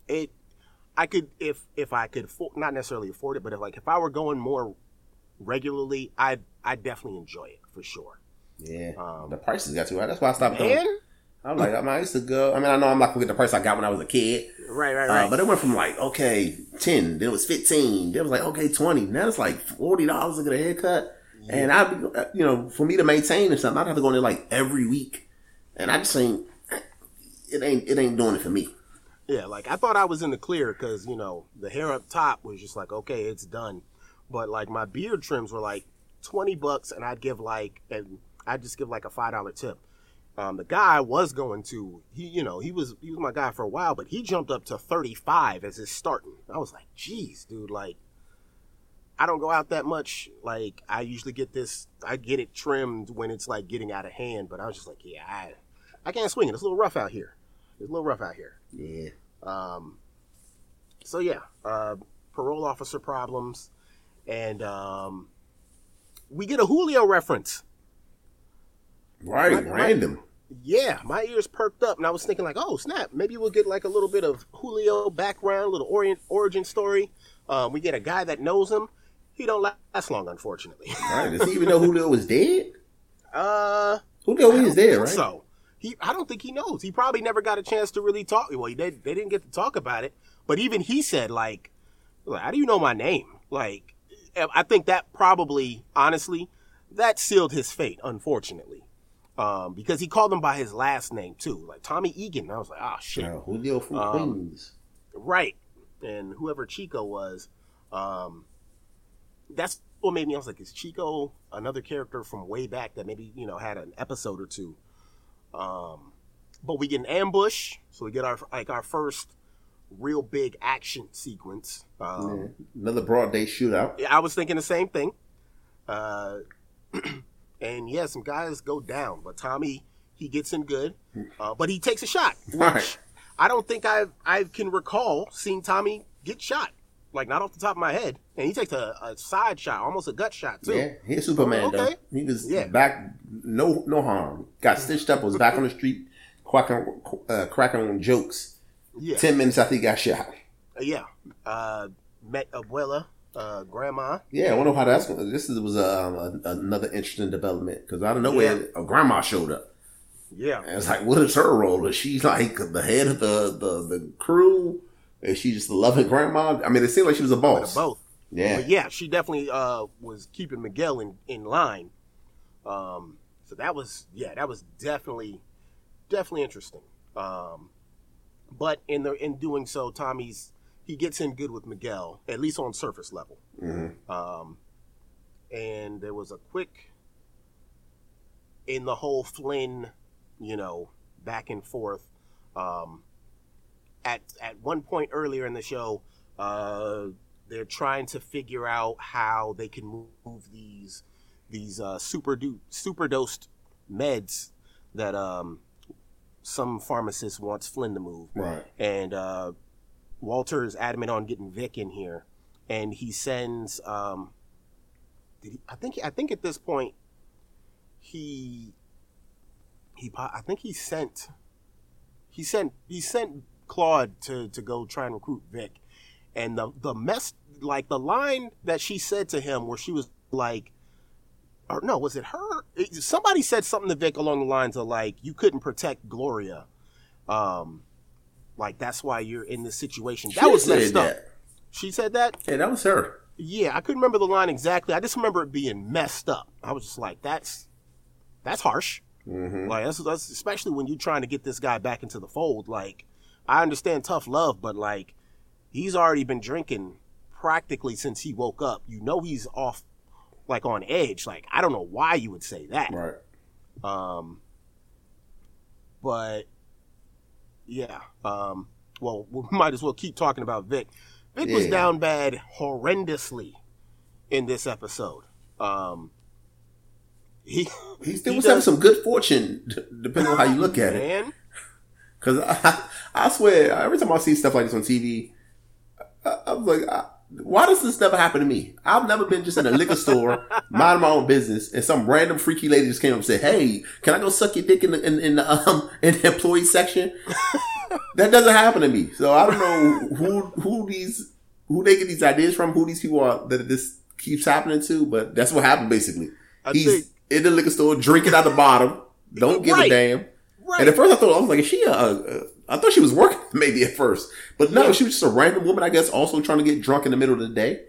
it I could if if I could afford, not necessarily afford it, but if like if I were going more regularly, I I definitely enjoy it for sure. Yeah, um, the prices got too high. That's why I stopped going. I'm like, I, mean, I used to go. I mean, I know I'm not gonna get the price I got when I was a kid. Right, right, right. Uh, but it went from like okay, ten, then it was fifteen, then it was like okay, twenty. Now it's like forty dollars to get a haircut. And I, you know, for me to maintain or something, I'd have to go in there like every week. And I just think it ain't, it ain't doing it for me. Yeah, like I thought I was in the clear because you know the hair up top was just like okay, it's done, but like my beard trims were like twenty bucks, and I'd give like and I'd just give like a five dollar tip. Um, the guy I was going to, he you know he was he was my guy for a while, but he jumped up to thirty five as his starting. I was like, geez, dude, like I don't go out that much. Like I usually get this, I get it trimmed when it's like getting out of hand. But I was just like, yeah, I, I can't swing it. It's a little rough out here. It's a little rough out here. Yeah. Um. So yeah, uh, parole officer problems, and um, we get a Julio reference. Right, my, random. My, yeah, my ears perked up, and I was thinking like, oh snap, maybe we'll get like a little bit of Julio background, a little orient, origin story. Um, we get a guy that knows him. He don't last long, unfortunately. Right? Does he even know Julio was dead? Uh, Julio is dead, right? So he, I don't think he knows. He probably never got a chance to really talk. Well, he did, they didn't get to talk about it. But even he said like, how do you know my name? Like, I think that probably, honestly, that sealed his fate, unfortunately. Um, because he called him by his last name too, like Tommy Egan. I was like, oh shit, yeah, Julio from um, Queens, right? And whoever Chico was, um, that's what made me. I was like, is Chico another character from way back that maybe you know had an episode or two? Um, but we get an ambush, so we get our like our first real big action sequence. Um, yeah. Another broad day shootout. Yeah, I was thinking the same thing. Uh, and yeah, some guys go down, but Tommy he gets in good, uh, but he takes a shot, which right. I don't think I I can recall seeing Tommy get shot, like not off the top of my head, and he takes a, a side shot, almost a gut shot too. Yeah, he's Superman okay. though. He was yeah. back, no no harm, got stitched up, was back on the street, cracking uh, cracking on jokes. Yeah. Ten minutes after he got shot. Uh, yeah, uh, met Abuela uh, grandma. Yeah, I wonder how that's going. This is, was um, a, another interesting development because I don't know where a grandma showed up. Yeah, and it's like, what is her role? Is she like the head of the the, the crew? Is she just the loving grandma? I mean, it seemed like she was a boss. Both. Yeah, but yeah, she definitely uh, was keeping Miguel in in line. Um, so that was yeah, that was definitely definitely interesting. Um, but in the in doing so, Tommy's he gets in good with Miguel, at least on surface level. Mm-hmm. Um, and there was a quick in the whole Flynn, you know, back and forth. Um, one point earlier in the show, uh, they're trying to figure out how they can move these these uh, super do- super dosed meds that um, some pharmacist wants Flynn to move. Right. And uh, Walter is adamant on getting Vic in here, and he sends. Um, he, I think I think at this point, he he I think he sent he sent he sent Claude to to go try and recruit Vic, and the the mess like the line that she said to him where she was like. Or no, was it her? Somebody said something to Vic along the lines of like, "You couldn't protect Gloria," um, like that's why you're in this situation. That she was messed up. That. She said that. Yeah, that was her. Yeah, I couldn't remember the line exactly. I just remember it being messed up. I was just like, that's that's harsh. Mm-hmm. Like that's, that's especially when you're trying to get this guy back into the fold. Like, I understand tough love, but like, he's already been drinking practically since he woke up. You know he's off, like on edge. Like I don't know why you would say that. Right. Um. But yeah. Um, well, we might as well keep talking about Vic. Vic yeah. was down bad horrendously in this episode. Um, he he still he was does, having some good fortune, depending on how you look at man. it. Because I, I swear, every time I see stuff like this on TV, I, I'm like, I, why does this never happen to me? I've never been just in a liquor store, minding my own business, and some random freaky lady just came up and said, "Hey, can I go suck your dick in the in, in the um in the employee section?" that doesn't happen to me. So I don't know who who these who they get these ideas from, who these people are that this keeps happening to, but that's what happened basically. I He's think, in the liquor store drinking at the bottom, don't give right, a damn. Right. And at first I thought I was like, is she a, a I thought she was working maybe at first, but no, yeah. she was just a random woman, I guess, also trying to get drunk in the middle of the day,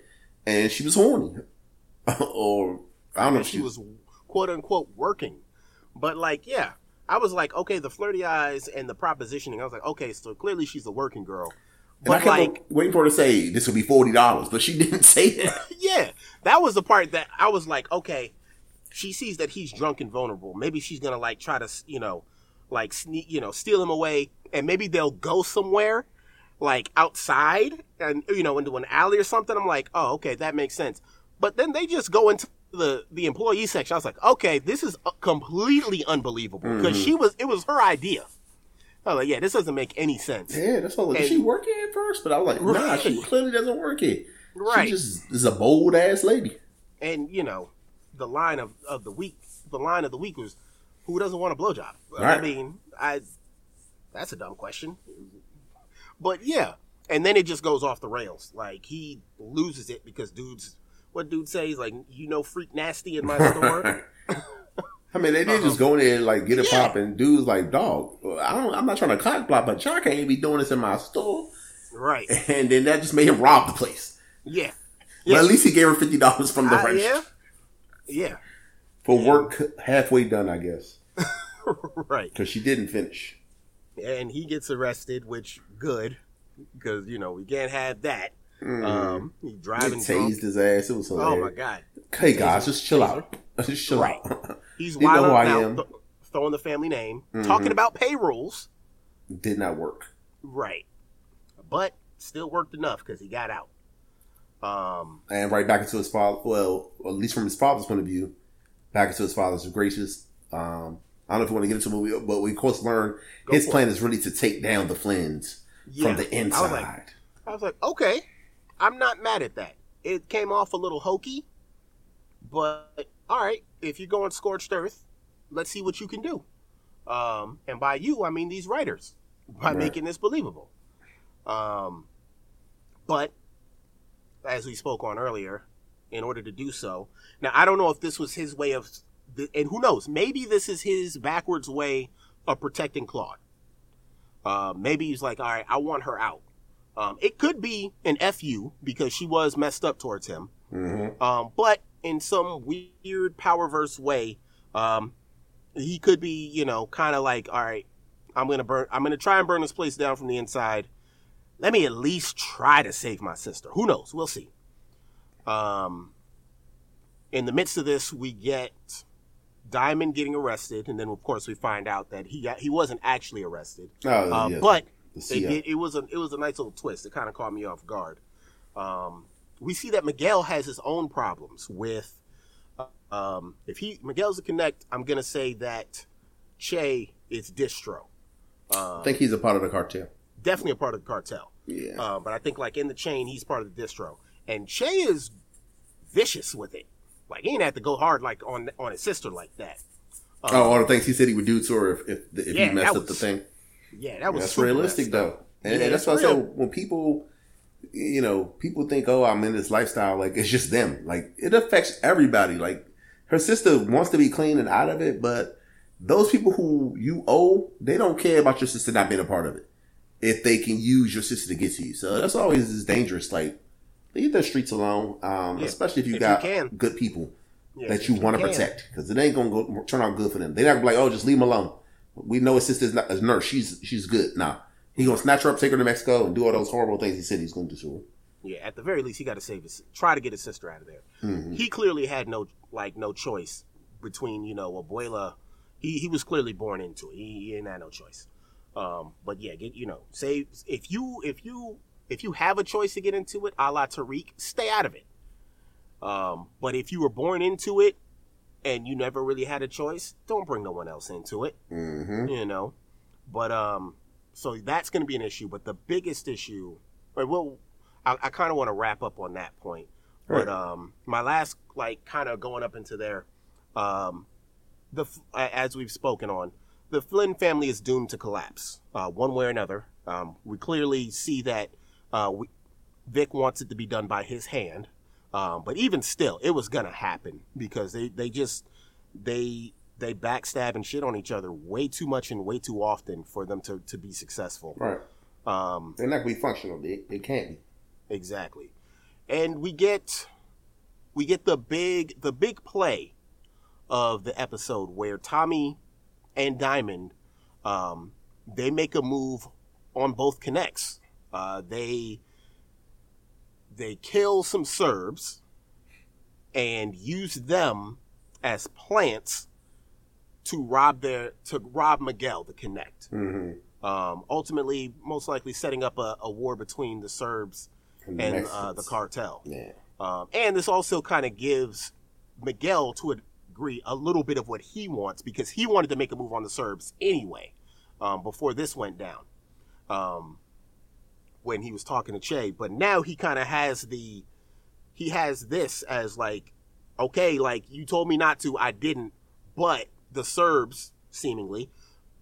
and she was horny, or I don't know. If she, she was quote unquote working, but like, yeah, I was like, okay, the flirty eyes and the propositioning. I was like, okay, so clearly she's a working girl. And but I kept like waiting for her to say this would be forty dollars, but she didn't say that. yeah, that was the part that I was like, okay, she sees that he's drunk and vulnerable. Maybe she's gonna like try to, you know, like sneak, you know, steal him away, and maybe they'll go somewhere like outside and you know into an alley or something. I'm like, oh, okay, that makes sense. But then they just go into the the employee section. I was like, okay, this is uh, completely unbelievable because mm-hmm. she was it was her idea. I was like, yeah, this doesn't make any sense. Yeah, that's all. Did she work it at first? But I was like, right. nah, she clearly doesn't work it. Right. She just is a bold ass lady. And you know, the line of, of the week, the line of the week was Who doesn't want a blowjob? Right. I mean, I that's a dumb question. But yeah, and then it just goes off the rails. Like he loses it because dudes, what dude says like, you know, freak nasty in my store. I mean, they did just go in there and like get it yeah. popping. Dudes like, dog, I don't, I'm not trying to cock block, but y'all can't be doing this in my store, right? And then that just made him rob the place. Yeah, yeah. but at least he gave her fifty dollars from the uh, Yeah, yeah. For work halfway done, I guess. right. Because she didn't finish. And he gets arrested, which good, because you know we can't have that. Mm. Um, he driving. They tased his ass. It was hilarious. Oh my god. Hey guys, just chill out. Just chill right. out. He's wild know who I am. Th- throwing the family name, mm-hmm. talking about payrolls. Did not work. Right, but still worked enough because he got out. Um, and right back into his father. Well, at least from his father's point of view, back into his father's gracious. Um, I don't know if you want to get into the movie, but we of course learn his plan it. is really to take down the Flynn's yeah. from the inside. I was, like, I was like, okay, I'm not mad at that. It came off a little hokey, but all right, if you're going scorched earth, let's see what you can do. Um, and by you, I mean these writers, by right. making this believable. Um, but as we spoke on earlier, in order to do so, now I don't know if this was his way of, and who knows, maybe this is his backwards way of protecting Claude. Uh, maybe he's like, all right, I want her out. Um, it could be an fu because she was messed up towards him. Mm-hmm. Um, but in some weird powerverse way, um, he could be, you know, kind of like, all right, I'm gonna burn, I'm gonna try and burn this place down from the inside. Let me at least try to save my sister. Who knows? We'll see. Um, in the midst of this, we get Diamond getting arrested, and then of course we find out that he got he wasn't actually arrested. Oh, uh, yeah. But it, it, it, was a it was a nice little twist. It kind of caught me off guard. Um, we see that Miguel has his own problems with. Um, if he Miguel's a connect, I'm gonna say that Che is distro. Um, I think he's a part of the cartel. Definitely a part of the cartel. Yeah. Uh, but I think like in the chain, he's part of the distro, and Che is vicious with it. Like he ain't have to go hard like on on his sister like that. Um, oh, all the things he said he would do to her if if, if yeah, he messed was, up the thing. Yeah, that was that's realistic though, and, yeah, and that's why. I said when people you know, people think, oh, I'm in this lifestyle. Like it's just them. Like it affects everybody. Like her sister wants to be clean and out of it, but those people who you owe, they don't care about your sister not being a part of it. If they can use your sister to get to you, so that's always is dangerous. Like leave the streets alone, um, yeah. especially if you if got you good people yeah, that you want to protect, because it ain't gonna go turn out good for them. They're not gonna be like, oh, just leave them alone. We know his sister's not a nurse. She's she's good. Nah, he gonna snatch her up, take her to Mexico, and do all those horrible things he said he's gonna do to her. Yeah, at the very least, he got to save his, try to get his sister out of there. Mm-hmm. He clearly had no like no choice between you know Abuela. He he was clearly born into it. He, he didn't have no choice. Um, but yeah, get you know, say if you if you if you have a choice to get into it, a la Tariq, stay out of it. Um, but if you were born into it and you never really had a choice, don't bring no one else into it. Mm-hmm. You know, but um, so that's going to be an issue. But the biggest issue, or well, I, I kind of want to wrap up on that point. Right. But um, my last, like, kind of going up into there, um, the as we've spoken on, the Flynn family is doomed to collapse, uh, one way or another. Um, we clearly see that uh, we, Vic wants it to be done by his hand, um, but even still, it was gonna happen because they they just they they backstab and shit on each other way too much and way too often for them to, to be successful. Right. Um, They're not gonna be functional. They, they can't be. Exactly. And we get we get the big the big play of the episode where Tommy and Diamond um, they make a move on both connects. Uh, they they kill some Serbs and use them as plants to rob their to rob Miguel to connect. Mm-hmm. Um, ultimately, most likely setting up a, a war between the Serbs and, and uh, the cartel. Yeah. Um, and this also kind of gives Miguel, to a degree, a little bit of what he wants because he wanted to make a move on the Serbs anyway um, before this went down. When he was talking to Che, but now he kind of has the he has this as like, okay, like you told me not to, I didn't, but the Serbs seemingly.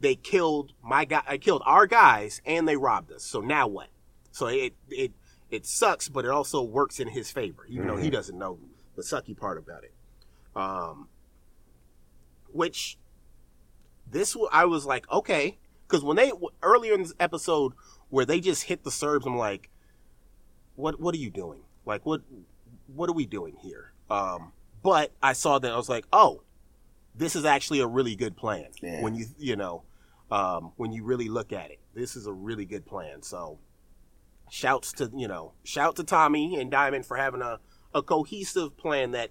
They killed my guy. I killed our guys, and they robbed us. So now what? So it it it sucks, but it also works in his favor, even mm-hmm. though he mm-hmm. doesn't know the sucky part about it. Um, which this I was like, okay, because when they earlier in this episode where they just hit the Serbs, I'm like, what what are you doing? Like what what are we doing here? Um, but I saw that I was like, oh, this is actually a really good plan. Yeah. When you you know, um, when you really look at it, this is a really good plan. So, shouts to you know, shout to Tommy and Diamond for having a a cohesive plan that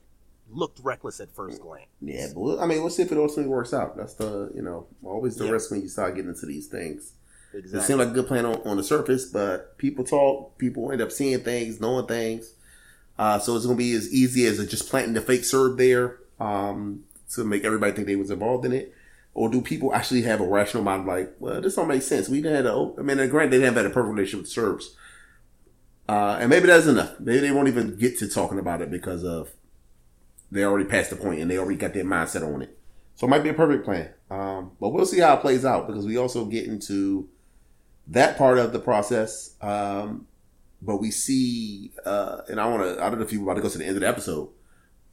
looked reckless at first glance. Yeah, but I mean, we'll see if it ultimately works out. That's the you know always the risk when you start getting into these things. Exactly. It seemed like a good plan on, on the surface, but people talk, people end up seeing things, knowing things. Uh, so it's going to be as easy as just planting the fake Serb there um, to make everybody think they was involved in it. Or do people actually have a rational mind like, well, this don't make sense. We had a, I mean, granted, they didn't have a perfect relationship with Serbs. Uh, and maybe that's enough. Maybe they won't even get to talking about it because of they already passed the point and they already got their mindset on it. So it might be a perfect plan. Um, but we'll see how it plays out because we also get into that part of the process. Um, but we see, uh, and I want to, I don't know if you want to go to the end of the episode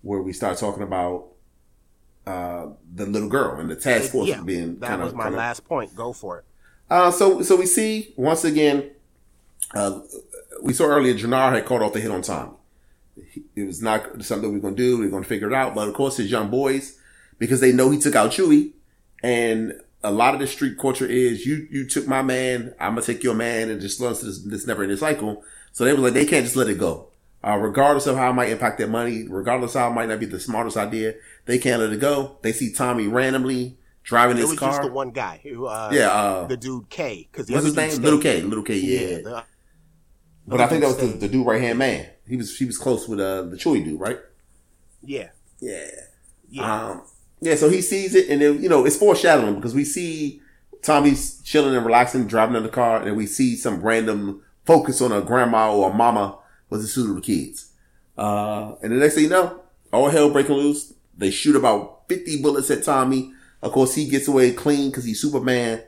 where we start talking about uh, the little girl and the task force yeah, being that kind was of, my last point. Go for it. Uh, so, so we see once again, uh, we saw earlier Jenard had caught off the hit on Tommy. It was not something we are going to do. We are going to figure it out. But of course, his young boys, because they know he took out Chewie, and a lot of the street culture is you you took my man, I'm gonna take your man, and just runs this this never ending cycle. So they were like, they can't just let it go. Uh, regardless of how it might impact their money, regardless of how it might not be the smartest idea, they can't let it go. They see Tommy randomly driving it his car. It was just the one guy who, uh, yeah, uh, the dude K. Because what's his name? Little K. Little K. Yeah. yeah the, but I think that was the, the dude right hand man. He was he was close with uh the Chewie dude, right? Yeah. Yeah. Yeah. Um, yeah. So he sees it, and then you know it's foreshadowing because we see Tommy's chilling and relaxing, driving in the car, and we see some random focus on a grandma or a mama with a suit of the kids. Uh, and the next thing you know, all hell breaking loose. They shoot about 50 bullets at Tommy. Of course, he gets away clean because he's Superman.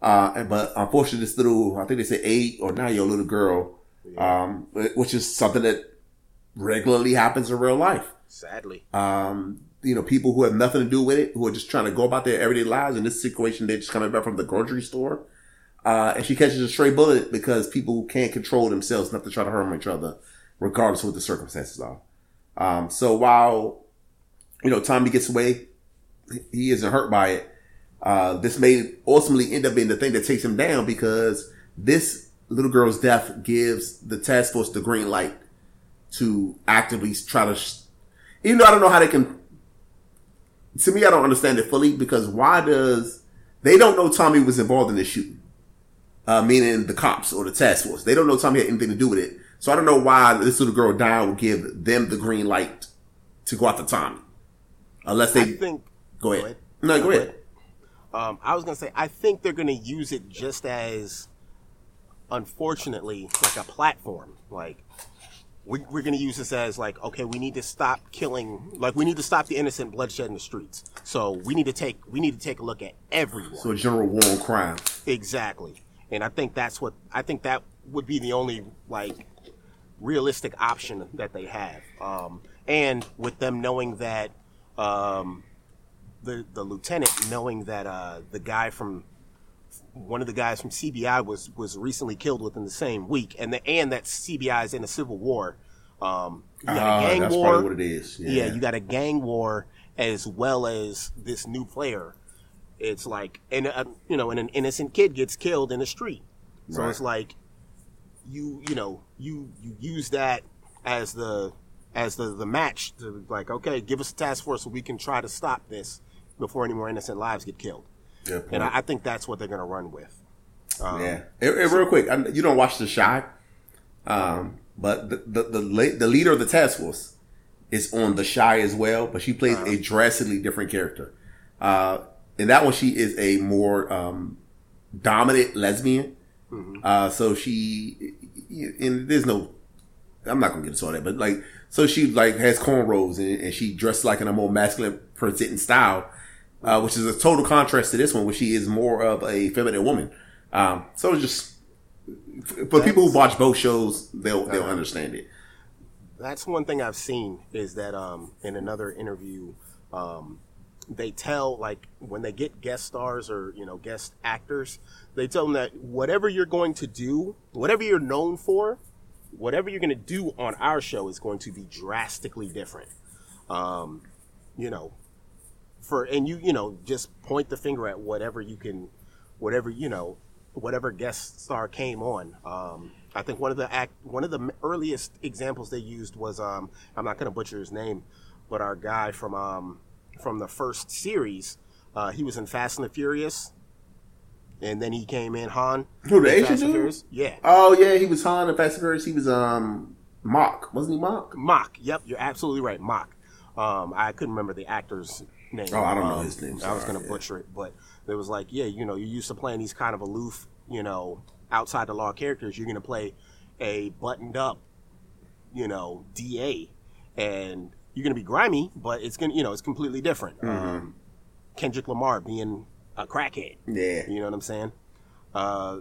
Uh, but unfortunately, this little, I think they say eight or nine year old little girl, um, which is something that regularly happens in real life. Sadly. Um, you know, people who have nothing to do with it, who are just trying to go about their everyday lives. In this situation, they're just coming back from the grocery store. Uh, and she catches a stray bullet because people can't control themselves enough to try to harm each other, regardless of what the circumstances are. Um, so while, you know, Tommy gets away, he isn't hurt by it. Uh, this may ultimately end up being the thing that takes him down because this little girl's death gives the task force the green light to actively try to, sh- even though I don't know how they can, to me, I don't understand it fully because why does, they don't know Tommy was involved in this shooting uh, meaning the cops or the task force. They don't know Tommy had anything to do with it. So I don't know why this little girl dying would give them the green light to go after Tommy. Unless they I think. Go ahead. Go ahead. No, go, ahead. Um, I was gonna say I think they're gonna use it just as, unfortunately, like a platform. Like we, we're going to use this as like, okay, we need to stop killing, like we need to stop the innocent bloodshed in the streets. So we need to take, we need to take a look at everyone. So a general war on crime. Exactly and I think that's what I think that would be the only like realistic option that they have. Um, and with them knowing that um, the the lieutenant knowing that uh, the guy from one of the guys from CBI was was recently killed within the same week, and the and that CBI is in a civil war. Um, you got uh, a gang that's war. what it is. Yeah. yeah, you got a gang war as well as this new player it's like, and uh, you know, and an innocent kid gets killed in the street. So right. it's like, you you know, you you use that as the as the the match to like, okay, give us a task force so we can try to stop this before any more innocent lives get killed. And I, I, think that's what they're going to run with. Um, yeah, it, it, real quick, I, you don't watch the Chi, um, but the the the, the, leader of the task force is on the Chi as well, but she plays uh-huh. a drastically different character. Uh, in that one, she is a more um, dominant lesbian. Mm-hmm. Uh, so she, and there's no, I'm not gonna get into all that, but like, so she like has cornrows and, and she dressed like in a more masculine presenting style. Uh, which is a total contrast to this one, where she is more of a feminine woman. Um, so it's just for that's, people who watch both shows, they'll they'll uh, understand it. That's one thing I've seen is that um, in another interview, um, they tell like when they get guest stars or you know guest actors, they tell them that whatever you're going to do, whatever you're known for, whatever you're going to do on our show is going to be drastically different. Um, you know, for and you you know just point the finger at whatever you can, whatever you know, whatever guest star came on. Um, I think one of the act one of the earliest examples they used was um, I'm not going to butcher his name, but our guy from um, from the first series. Uh, he was in Fast and the Furious, and then he came in Han. Who the Asian dude? Yeah. Oh yeah, he was Han in Fast and Furious. He was um Mock, wasn't he? Mock. Mock. Yep, you're absolutely right. Mock. Um, I couldn't remember the actor's name. Oh, I don't um, know his name. Sorry, I was going to yeah. butcher it, but it was like, yeah, you know, you're used to playing these kind of aloof, you know, outside the law characters. You're going to play a buttoned up, you know, DA, and you're going to be grimy, but it's going to, you know, it's completely different. Mm-hmm. Um, Kendrick Lamar being a crackhead. Yeah. You know what I'm saying? Uh,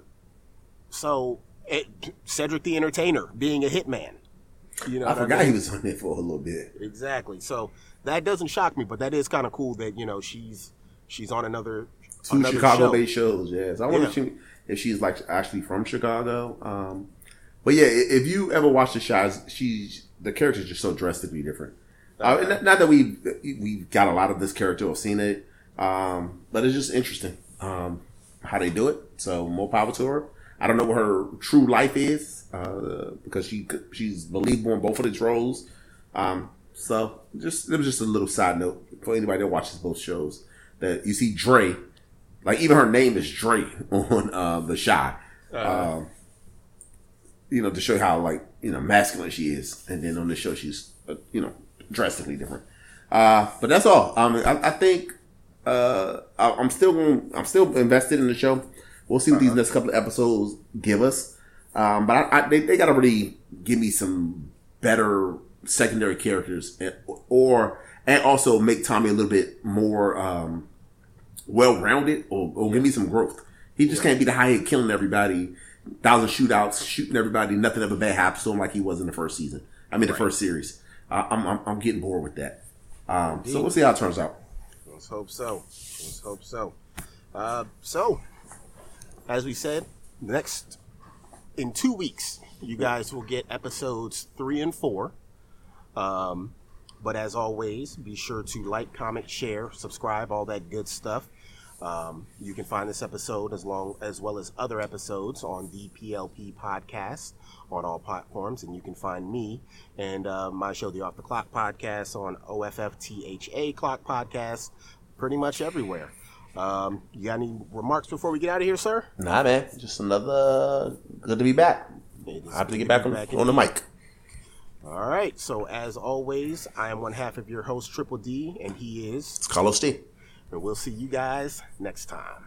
so it, Cedric the Entertainer being a hitman. You know, I forgot I mean? he was on there for a little bit. Exactly. So that doesn't shock me, but that is kind of cool that you know she's she's on another two Chicago-based show. shows. Yes, I wonder yeah. if, she, if she's like actually from Chicago. Um, but yeah, if you ever watch the show, she's the character's just so drastically different. Uh, not that we we got a lot of this character or seen it, um, but it's just interesting um, how they do it. So more power to her. I don't know what her true life is uh, because she she's believable in both of the roles. Um, so just it was just a little side note for anybody that watches both shows that you see Dre, like even her name is Dre on uh, the Chi. Uh, um, you know, to show how like you know masculine she is, and then on the show she's uh, you know drastically different. Uh, but that's all. Um, I, I think uh, I, am still going. I'm still invested in the show. We'll see what uh-huh. these next couple of episodes give us. Um, but I, I, they, they got to really give me some better secondary characters, and, or and also make Tommy a little bit more um, well rounded, or, or, give me some growth. He just yeah. can't be the high head killing everybody, thousand shootouts, shooting everybody, nothing ever bad happens to him like he was in the first season. I mean, right. the first series. Uh, I'm, I'm, I'm getting bored with that. Um, so we'll see how it turns out. Let's hope so. Let's hope so. Uh, so, as we said, next in two weeks, you guys will get episodes three and four. Um, but as always, be sure to like, comment, share, subscribe, all that good stuff. Um, you can find this episode as long as well as other episodes on the PLP podcast on all platforms, and you can find me and uh, my show, the Off the Clock podcast, on OFFTHA Clock podcast, pretty much everywhere. Um, you got any remarks before we get out of here, sir? Nah, man. Just another good to be back. I have to get back, on, back on the mic. All right. So as always, I am one half of your host, Triple D, and he is it's Carlos D. And we'll see you guys next time.